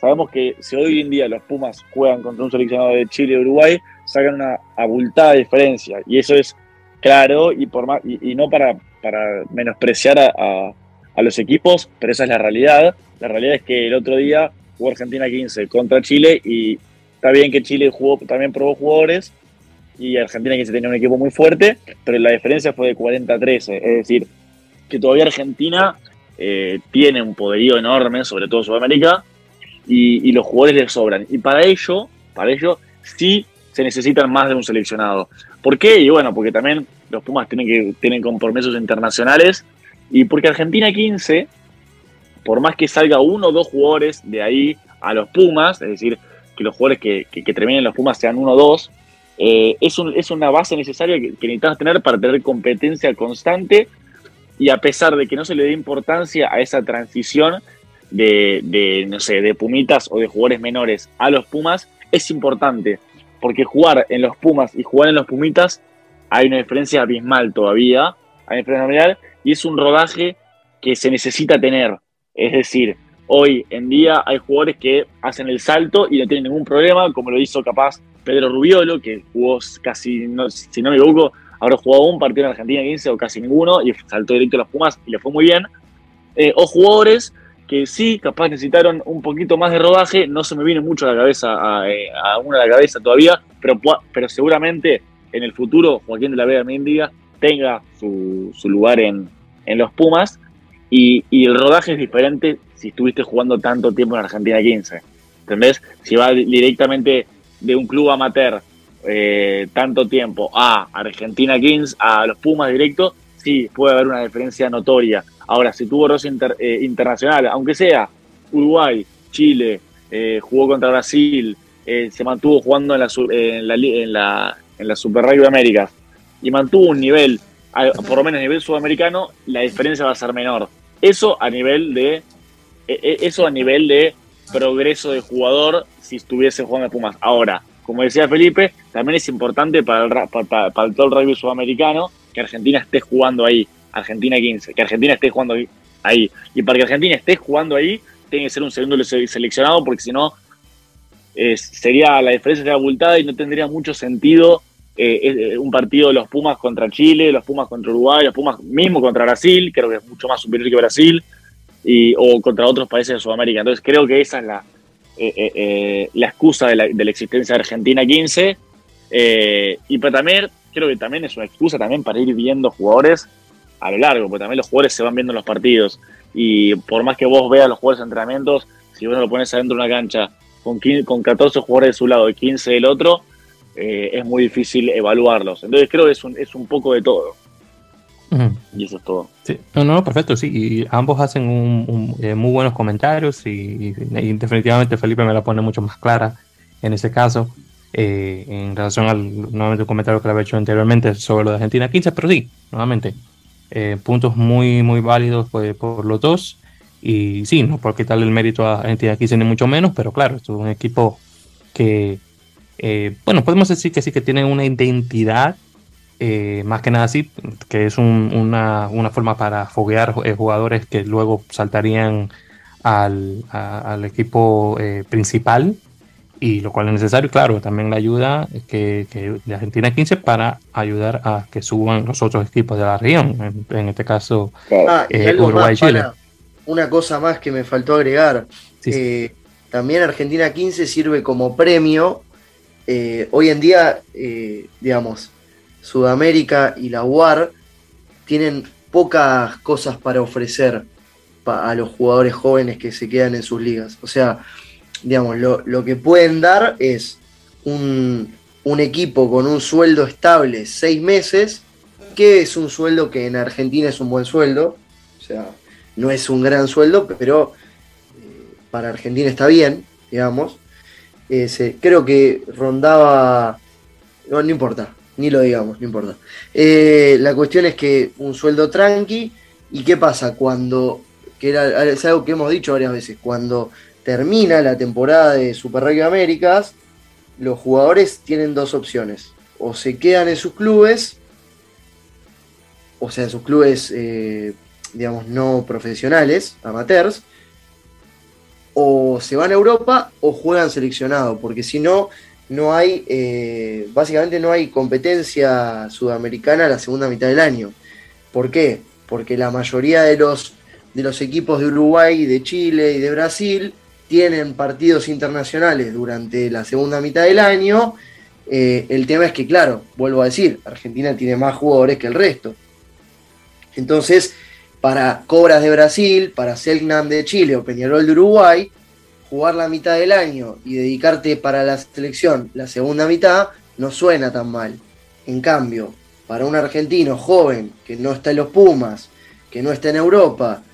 Sabemos que si hoy en día los Pumas juegan contra un seleccionado de Chile y Uruguay, sacan una abultada diferencia. Y eso es claro y, por más, y, no para, para menospreciar a, los equipos, pero esa es la realidad. La realidad es que el otro día jugó Argentina 15 contra Chile y está bien que Chile jugó, también probó jugadores y Argentina 15 tenía un equipo muy fuerte, pero la diferencia fue de 40-13. Es decir, que todavía Argentina eh, tiene un poderío enorme, sobre todo Sudamérica, y, y, los jugadores le sobran. Y para ello, para ello, sí se necesitan más de un seleccionado. ¿Por qué? Y bueno, porque también los Pumas tienen, que, tienen compromisos internacionales y porque Argentina 15, por más que salga uno o dos jugadores de ahí a los Pumas, es decir, que los jugadores que, que, terminen los Pumas sean uno o dos, eh, es, es, una base necesaria que, que, necesitas tener para tener competencia constante y a pesar de que no se le dé importancia a esa transición de, no sé, de Pumitas o de jugadores menores a los Pumas, es importante porque jugar en los Pumas y jugar en los Pumitas hay una diferencia abismal todavía, hay una diferencia abismal, y es un rodaje que se necesita tener. Es decir, hoy en día hay jugadores que hacen el salto y no tienen ningún problema, como lo hizo capaz Pedro Rubiolo, que jugó casi, si no me equivoco, habrá jugado un partido en Argentina 15 o casi ninguno y saltó directo a los Pumas y le fue muy bien. Eh, o jugadores que sí, capaz necesitaron un poquito más de rodaje, no se me viene mucho a la cabeza, a, eh, a una de la cabeza todavía, pero, pero seguramente en el futuro Joaquín de la Vega Mendiga tenga su, lugar en, los Pumas y, el rodaje es diferente si estuviste jugando tanto tiempo en Argentina 15. ¿Entendés? Si va directamente de un club amateur eh, tanto tiempo a Argentina 15, a los Pumas directo, sí, puede haber una diferencia notoria. Ahora, si tuvo roce eh, internacional, aunque sea Uruguay, Chile, eh, jugó contra Brasil, eh, se mantuvo jugando en la, en la, en la, en la Super Rugby Américas y mantuvo un nivel, por lo menos nivel sudamericano, la diferencia va a ser menor. Eso a nivel de eso a nivel de progreso de jugador si estuviese jugando en Pumas. Ahora, como decía Felipe, también es importante para, el, para, para, todo el rugby sudamericano que Argentina esté jugando ahí. Argentina 15, que Argentina esté jugando ahí. Y para que Argentina esté jugando ahí, tiene que ser un segundo seleccionado, porque si no, sería la diferencia sería abultada y no tendría mucho sentido eh, eh, un partido de los Pumas contra Chile, los Pumas contra Uruguay, los Pumas mismo contra Brasil, creo que es mucho más superior que Brasil, y, o contra otros países de Sudamérica. Entonces creo que esa es la, eh, la excusa de la, de la, existencia de Argentina 15. y pero también creo que también es una excusa también para ir viendo jugadores a lo largo, porque también los jugadores se van viendo en los partidos. Y por más que vos veas los jugadores de entrenamientos, si vos lo pones adentro de una cancha con, con 14 jugadores de su lado y 15 del otro, eh, es muy difícil evaluarlos. Entonces creo que es un, es un poco de todo. Y eso es todo. Sí. No, no, perfecto, sí. Y ambos hacen un, eh, muy buenos comentarios y, definitivamente Felipe me la pone mucho más clara en ese caso. Eh, en relación al nuevamente un comentario que le había hecho anteriormente sobre lo de Argentina 15, pero sí, nuevamente, eh, puntos muy, muy válidos pues, por los dos. Y sí, no por quitarle el mérito a Argentina aquí ni mucho menos, pero claro, es un equipo que, eh, bueno, podemos decir que sí que tiene una identidad, eh, más que nada así, que es una, una, forma para foguear jugadores que luego saltarían al, al equipo principal y lo cual es necesario, claro, también la ayuda que, que de Argentina 15 para ayudar a que suban los otros equipos de la región, en, este caso ah, eh, Uruguay y Chile. una cosa más que me faltó agregar, eh, también Argentina 15 sirve como premio, eh, hoy en día, digamos, Sudamérica y la UAR tienen pocas cosas para ofrecer a los jugadores jóvenes que se quedan en sus ligas. O sea, digamos, lo, que pueden dar es un, equipo con un sueldo estable seis meses, que es un sueldo que en Argentina es un buen sueldo, o sea, no es un gran sueldo, pero eh, para Argentina está bien, digamos. creo que rondaba, no, no, importa, ni lo digamos, no importa. Eh, la cuestión es que un sueldo tranqui, ¿y qué pasa? Cuando, que era, es algo que hemos dicho varias veces, cuando termina la temporada de Super Rugby Américas, los jugadores tienen dos opciones. O se quedan en sus clubes, o sea, en sus clubes, eh, digamos, no profesionales, amateurs, o se van a Europa o juegan seleccionado, porque si no, no hay, eh, básicamente no hay competencia sudamericana la segunda mitad del año. ¿Por qué? Porque la mayoría de los, de los equipos de Uruguay, de Chile y de Brasil tienen partidos internacionales durante la segunda mitad del año. Eh, el tema es que, claro, vuelvo a decir, Argentina tiene más jugadores que el resto. Entonces, para Cobras de Brasil, para Selknam de Chile o Peñarol de Uruguay, jugar la mitad del año y dedicarte para la selección la segunda mitad no suena tan mal. En cambio, para un argentino joven que no está en los Pumas, que no está en Europa,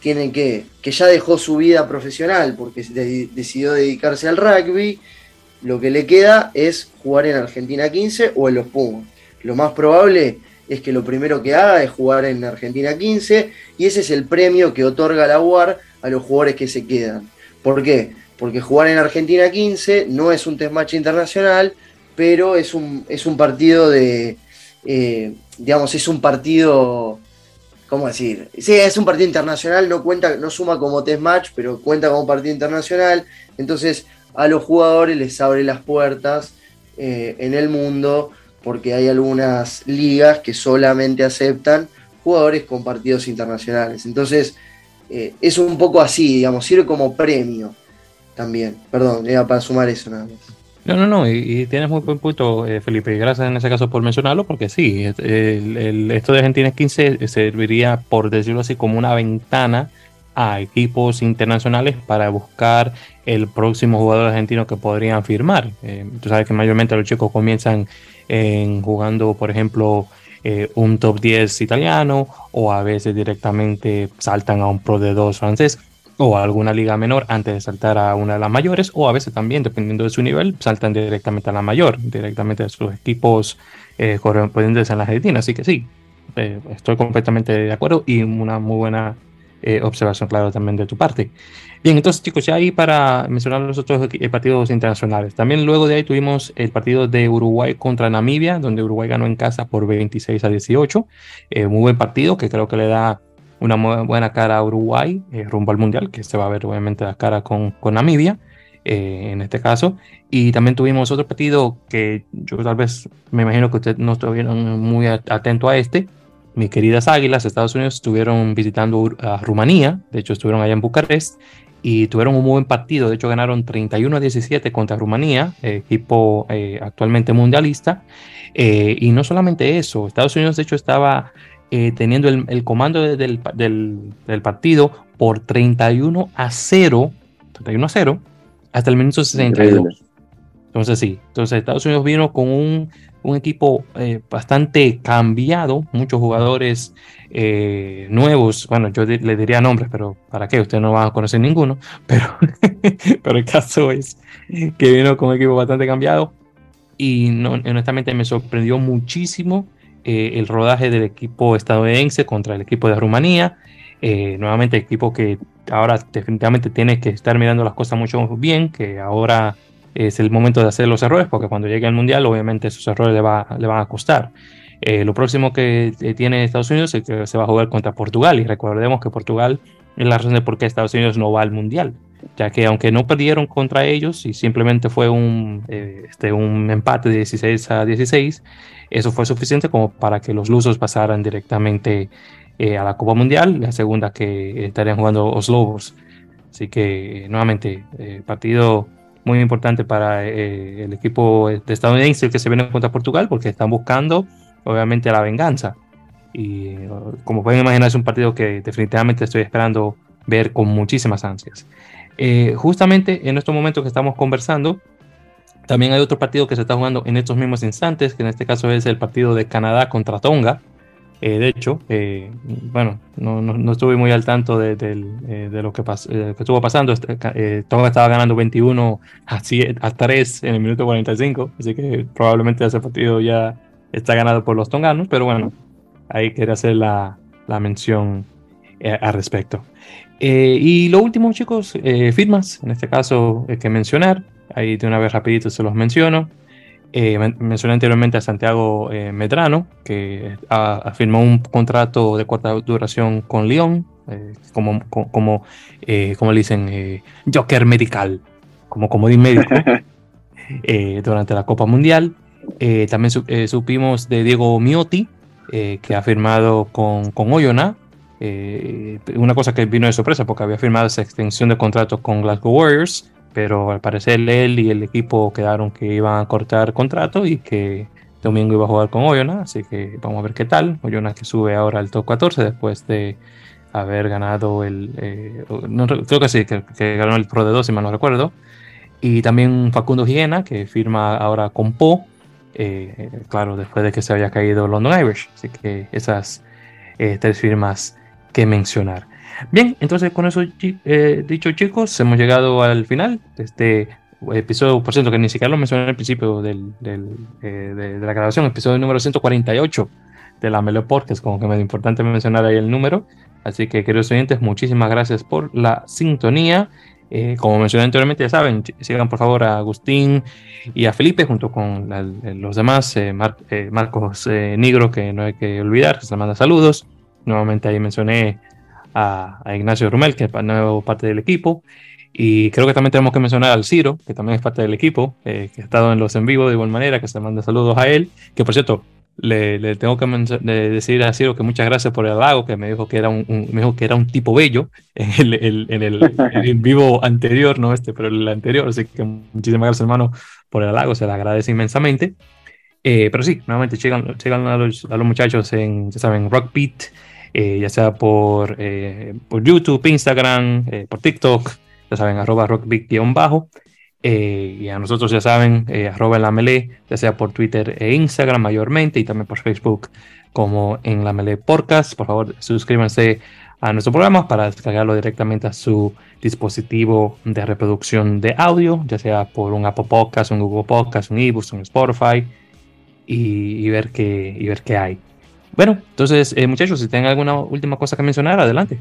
tienen que, que ya dejó su vida profesional porque decidió dedicarse al rugby, lo que le queda es jugar en Argentina 15 o en los Pumas. Lo más probable es que lo primero que haga es jugar en Argentina 15 y ese es el premio que otorga la UAR a los jugadores que se quedan. ¿Por qué? Porque jugar en Argentina 15 no es un test match internacional, pero es un, es un partido de, eh, digamos, es un partido ¿cómo decir? Sí, es un partido internacional, no cuenta, no suma como test match, pero cuenta como partido internacional. Entonces, a los jugadores les abre las puertas eh, en el mundo, porque hay algunas ligas que solamente aceptan jugadores con partidos internacionales. Entonces, eh, es un poco así, digamos, sirve como premio también. Perdón, era para sumar eso nada más. No, no, no, y, tienes muy buen punto, eh, Felipe. Gracias en ese caso por mencionarlo, porque sí, el, esto de Argentina 15 serviría, por decirlo así, como una ventana a equipos internacionales para buscar el próximo jugador argentino que podrían firmar. Eh, tú sabes que mayormente los chicos comienzan en, jugando, por ejemplo, eh, un top 10 italiano o a veces directamente saltan a un Pro de 2 francés o alguna liga menor antes de saltar a una de las mayores, o a veces también, dependiendo de su nivel, saltan directamente a la mayor, directamente a sus equipos eh, correspondientes en la Argentina. Así que sí, eh, estoy completamente de acuerdo y una muy buena eh, observación, claro, también de tu parte. Bien, entonces chicos, ya ahí para mencionar los otros partidos internacionales. También luego de ahí tuvimos el partido de Uruguay contra Namibia, donde Uruguay ganó en casa por 26 a 18. muy buen partido que creo que le da una buena cara a Uruguay eh, rumbo al Mundial, que se va a ver obviamente la cara con, con Namibia eh, en este caso. Y también tuvimos otro partido que yo tal vez me imagino que ustedes no estuvieron muy atento a este. Mis queridas Águilas, Estados Unidos, estuvieron visitando a Rumanía, de hecho estuvieron allá en Bucarest y tuvieron un muy buen partido. De hecho, ganaron 31 a 17 contra Rumanía, equipo eh, actualmente mundialista. y no solamente eso, Estados Unidos, de hecho, estaba eh, teniendo el, comando del, partido por 31 a 0, 31 a 0, hasta el minuto 62. Entonces sí, entonces Estados Unidos vino con un, equipo eh, bastante cambiado, muchos jugadores eh, nuevos, bueno, yo le diría nombres, pero ¿para qué? Ustedes no van a conocer ninguno, *laughs* pero, pero el caso es que vino con un equipo bastante cambiado y no, honestamente me sorprendió muchísimo eh, el rodaje del equipo estadounidense contra el equipo de Rumanía. Eh, nuevamente, equipo que ahora definitivamente tiene que estar mirando las cosas mucho bien, que ahora es el momento de hacer los errores, porque cuando llegue al Mundial, obviamente esos errores le, va, le van a costar. Eh, lo próximo que tiene Estados Unidos es que se va a jugar contra Portugal, y recordemos que Portugal es la razón de por qué Estados Unidos no va al Mundial, ya que aunque no perdieron contra ellos y simplemente fue un, este, un empate de 16 a 16, eso fue suficiente como para que los lusos pasaran directamente eh, a la Copa Mundial, la segunda que estarían jugando los Lobos. Así que nuevamente, eh, partido muy importante para eh, el equipo de estadounidense que se viene contra Portugal porque están buscando obviamente la venganza. y como pueden imaginar es un partido que definitivamente estoy esperando ver con muchísimas ansias. Eh, justamente en estos momentos que estamos conversando, también hay otro partido que se está jugando en estos mismos instantes, que en este caso es el partido de Canadá contra Tonga. Eh, de hecho, eh, bueno, no, no, estuve muy al tanto de, lo que, estuvo pasando. Este, Tonga estaba ganando 21 a, a 3 en el minuto 45, así que probablemente ese partido ya está ganado por los tonganos, pero bueno, ahí quería hacer la, la mención al respecto. y lo último, chicos, firmas, en este caso, que mencionar. Ahí de una vez rapidito se los menciono. Eh, mencioné anteriormente a Santiago eh, Medrano, que firmó un contrato de corta duración con Lyon, eh, como, como, como le dicen, Joker Medical, como comodín médico, *laughs* durante la Copa Mundial. también supimos de Diego Miotti, que ha firmado con, con Oyona. Una cosa que vino de sorpresa porque había firmado esa extensión de contrato con Glasgow Warriors pero al parecer él y el equipo quedaron que iban a cortar contrato y que domingo iba a jugar con Oyona, así que vamos a ver qué tal. Oyona que sube ahora al top 14 después de haber ganado el, eh, creo que sí, que, ganó el Pro de 2 si mal no recuerdo. Y también Facundo Hiena que firma ahora con Po, eh, claro, después de que se había caído London Irish, así que esas eh, tres firmas que mencionar. Bien, entonces con eso eh, dicho chicos, hemos llegado al final de este episodio, por cierto que ni siquiera lo mencioné al principio del, eh, de, la grabación, episodio número 148 de la Melo Podcast, como que me es importante mencionar ahí el número. Así que queridos oyentes, muchísimas gracias por la sintonía. Eh, como mencioné anteriormente, ya saben, sigan por favor a Agustín y a Felipe junto con los demás, Marcos Nigro, que no hay que olvidar, se manda saludos. Nuevamente ahí mencioné a, Ignacio Rumel, que es nuevo parte del equipo. Y creo que también tenemos que mencionar al Ciro, que también es parte del equipo, eh, que ha estado en los en vivo de igual manera, que se manda saludos a él. Que por cierto, le, tengo que decir a Ciro que muchas gracias por el halago, que me dijo que era un, me dijo que era un tipo bello en el, en el, en vivo anterior, no este, pero el anterior. Así que muchísimas gracias, hermano, por el halago, se le agradece inmensamente. Eh, pero sí, nuevamente llegan, llegan a, los, a los muchachos en, ya saben, Rockbeat eh, ya sea por, eh, por YouTube, Instagram, eh, por TikTok, ya saben, arroba rockbig-bajo. y a nosotros ya saben, arroba en ya sea por Twitter e Instagram mayormente y también por Facebook como en la podcast. Por favor, suscríbanse a nuestro programa para descargarlo directamente a su dispositivo de reproducción de audio, ya sea por un Apple Podcast, un Google Podcast, un eBooks, un Spotify, y, ver, qué, y ver qué hay. Bueno, entonces, eh, muchachos, si tienen alguna última cosa que mencionar, adelante.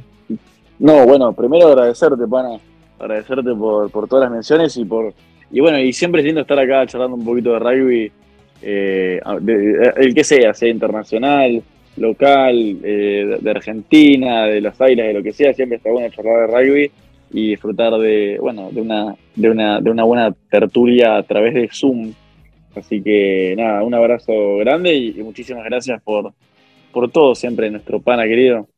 No, bueno, primero agradecerte, pana, agradecerte por, por todas las menciones y por y bueno, y siempre es estar acá charlando un poquito de rugby, eh, el que sea, sea internacional, local, eh, de, Argentina, de los aires, de lo que sea, siempre está bueno charlar de rugby y disfrutar de, bueno, de una, de una, de una buena tertulia a través de Zoom. Así que nada, un abrazo grande y muchísimas gracias por, por todo siempre, nuestro pana querido.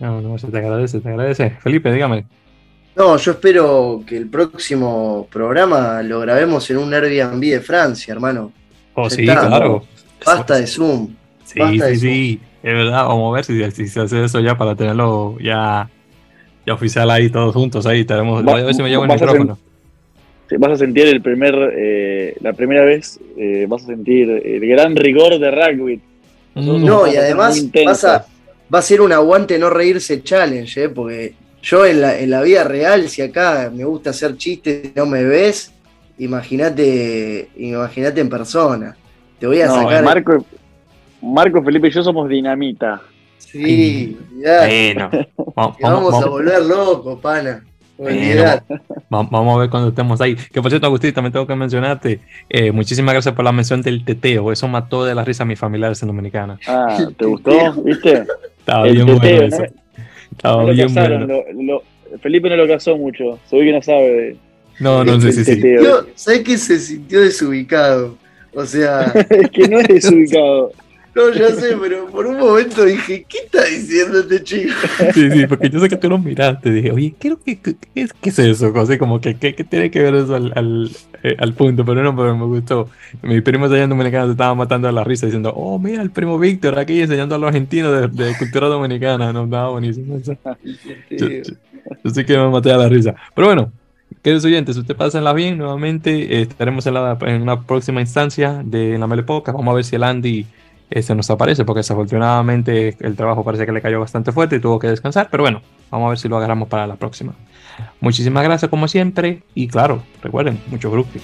No, no, se te agradece, te agradece. Felipe, dígame. No, yo espero que el próximo programa lo grabemos en un Airbnb de Francia, hermano. Oh, sí, claro. Basta de Zoom. Sí, sí, sí. Es verdad, vamos a ver si, se hace eso ya para tenerlo ya, ya oficial ahí todos juntos. Ahí tenemos. a ver si me llevo el micrófono. vas a sentir el primer, eh, la primera vez, eh, vas a sentir el gran rigor de rugby no, y además va a ser un aguante no reírse challenge, ¿eh? porque yo en la, en la vida real, si acá me gusta hacer chistes y no me ves, imagínate imagínate en persona. Te voy a sacar. Marco, Marco, Felipe y yo somos dinamita. Sí, ya. vamos a volver locos, pana vamos a ver cuando estemos ahí. Que por cierto, Agustín, también tengo que mencionarte. Eh, muchísimas gracias por la mención del teteo. Eso mató de la risa a mis familiares en Dominicana. Ah, ¿te gustó? ¿Viste? Estaba bien bueno eso. Estaba bien bueno. Felipe no lo casó mucho. Soy que no sabe. no, no sé si sí. ¿Sabes que se sintió desubicado? O sea. *laughs* es que no es desubicado. No, ya sé, pero por un momento dije, ¿qué está diciendo este chico? Sí, sí, porque yo sé que tú lo miraste. Dije, oye, ¿qué, qué, qué, qué es eso? Así como que, ¿qué, tiene que ver eso al, al, eh, al, punto? Pero no, pero me gustó. Mi primo allá en Dominicana se estaba matando a la risa diciendo, oh, mira, el primo Víctor aquí enseñando a los argentinos de, de cultura dominicana. No, estaba buenísimo. Eso. Yo, yo, sí que me maté a la risa. Pero bueno, Queridos oyentes, usted pásenla bien. Nuevamente estaremos en, la, en, una próxima instancia de la Melepoca. Vamos a ver si el Andy este, nos aparece, porque desafortunadamente el trabajo parece que le cayó bastante fuerte y tuvo que descansar. Pero bueno, vamos a ver si lo agarramos para la próxima. Muchísimas gracias como siempre y claro, recuerden, mucho rugby.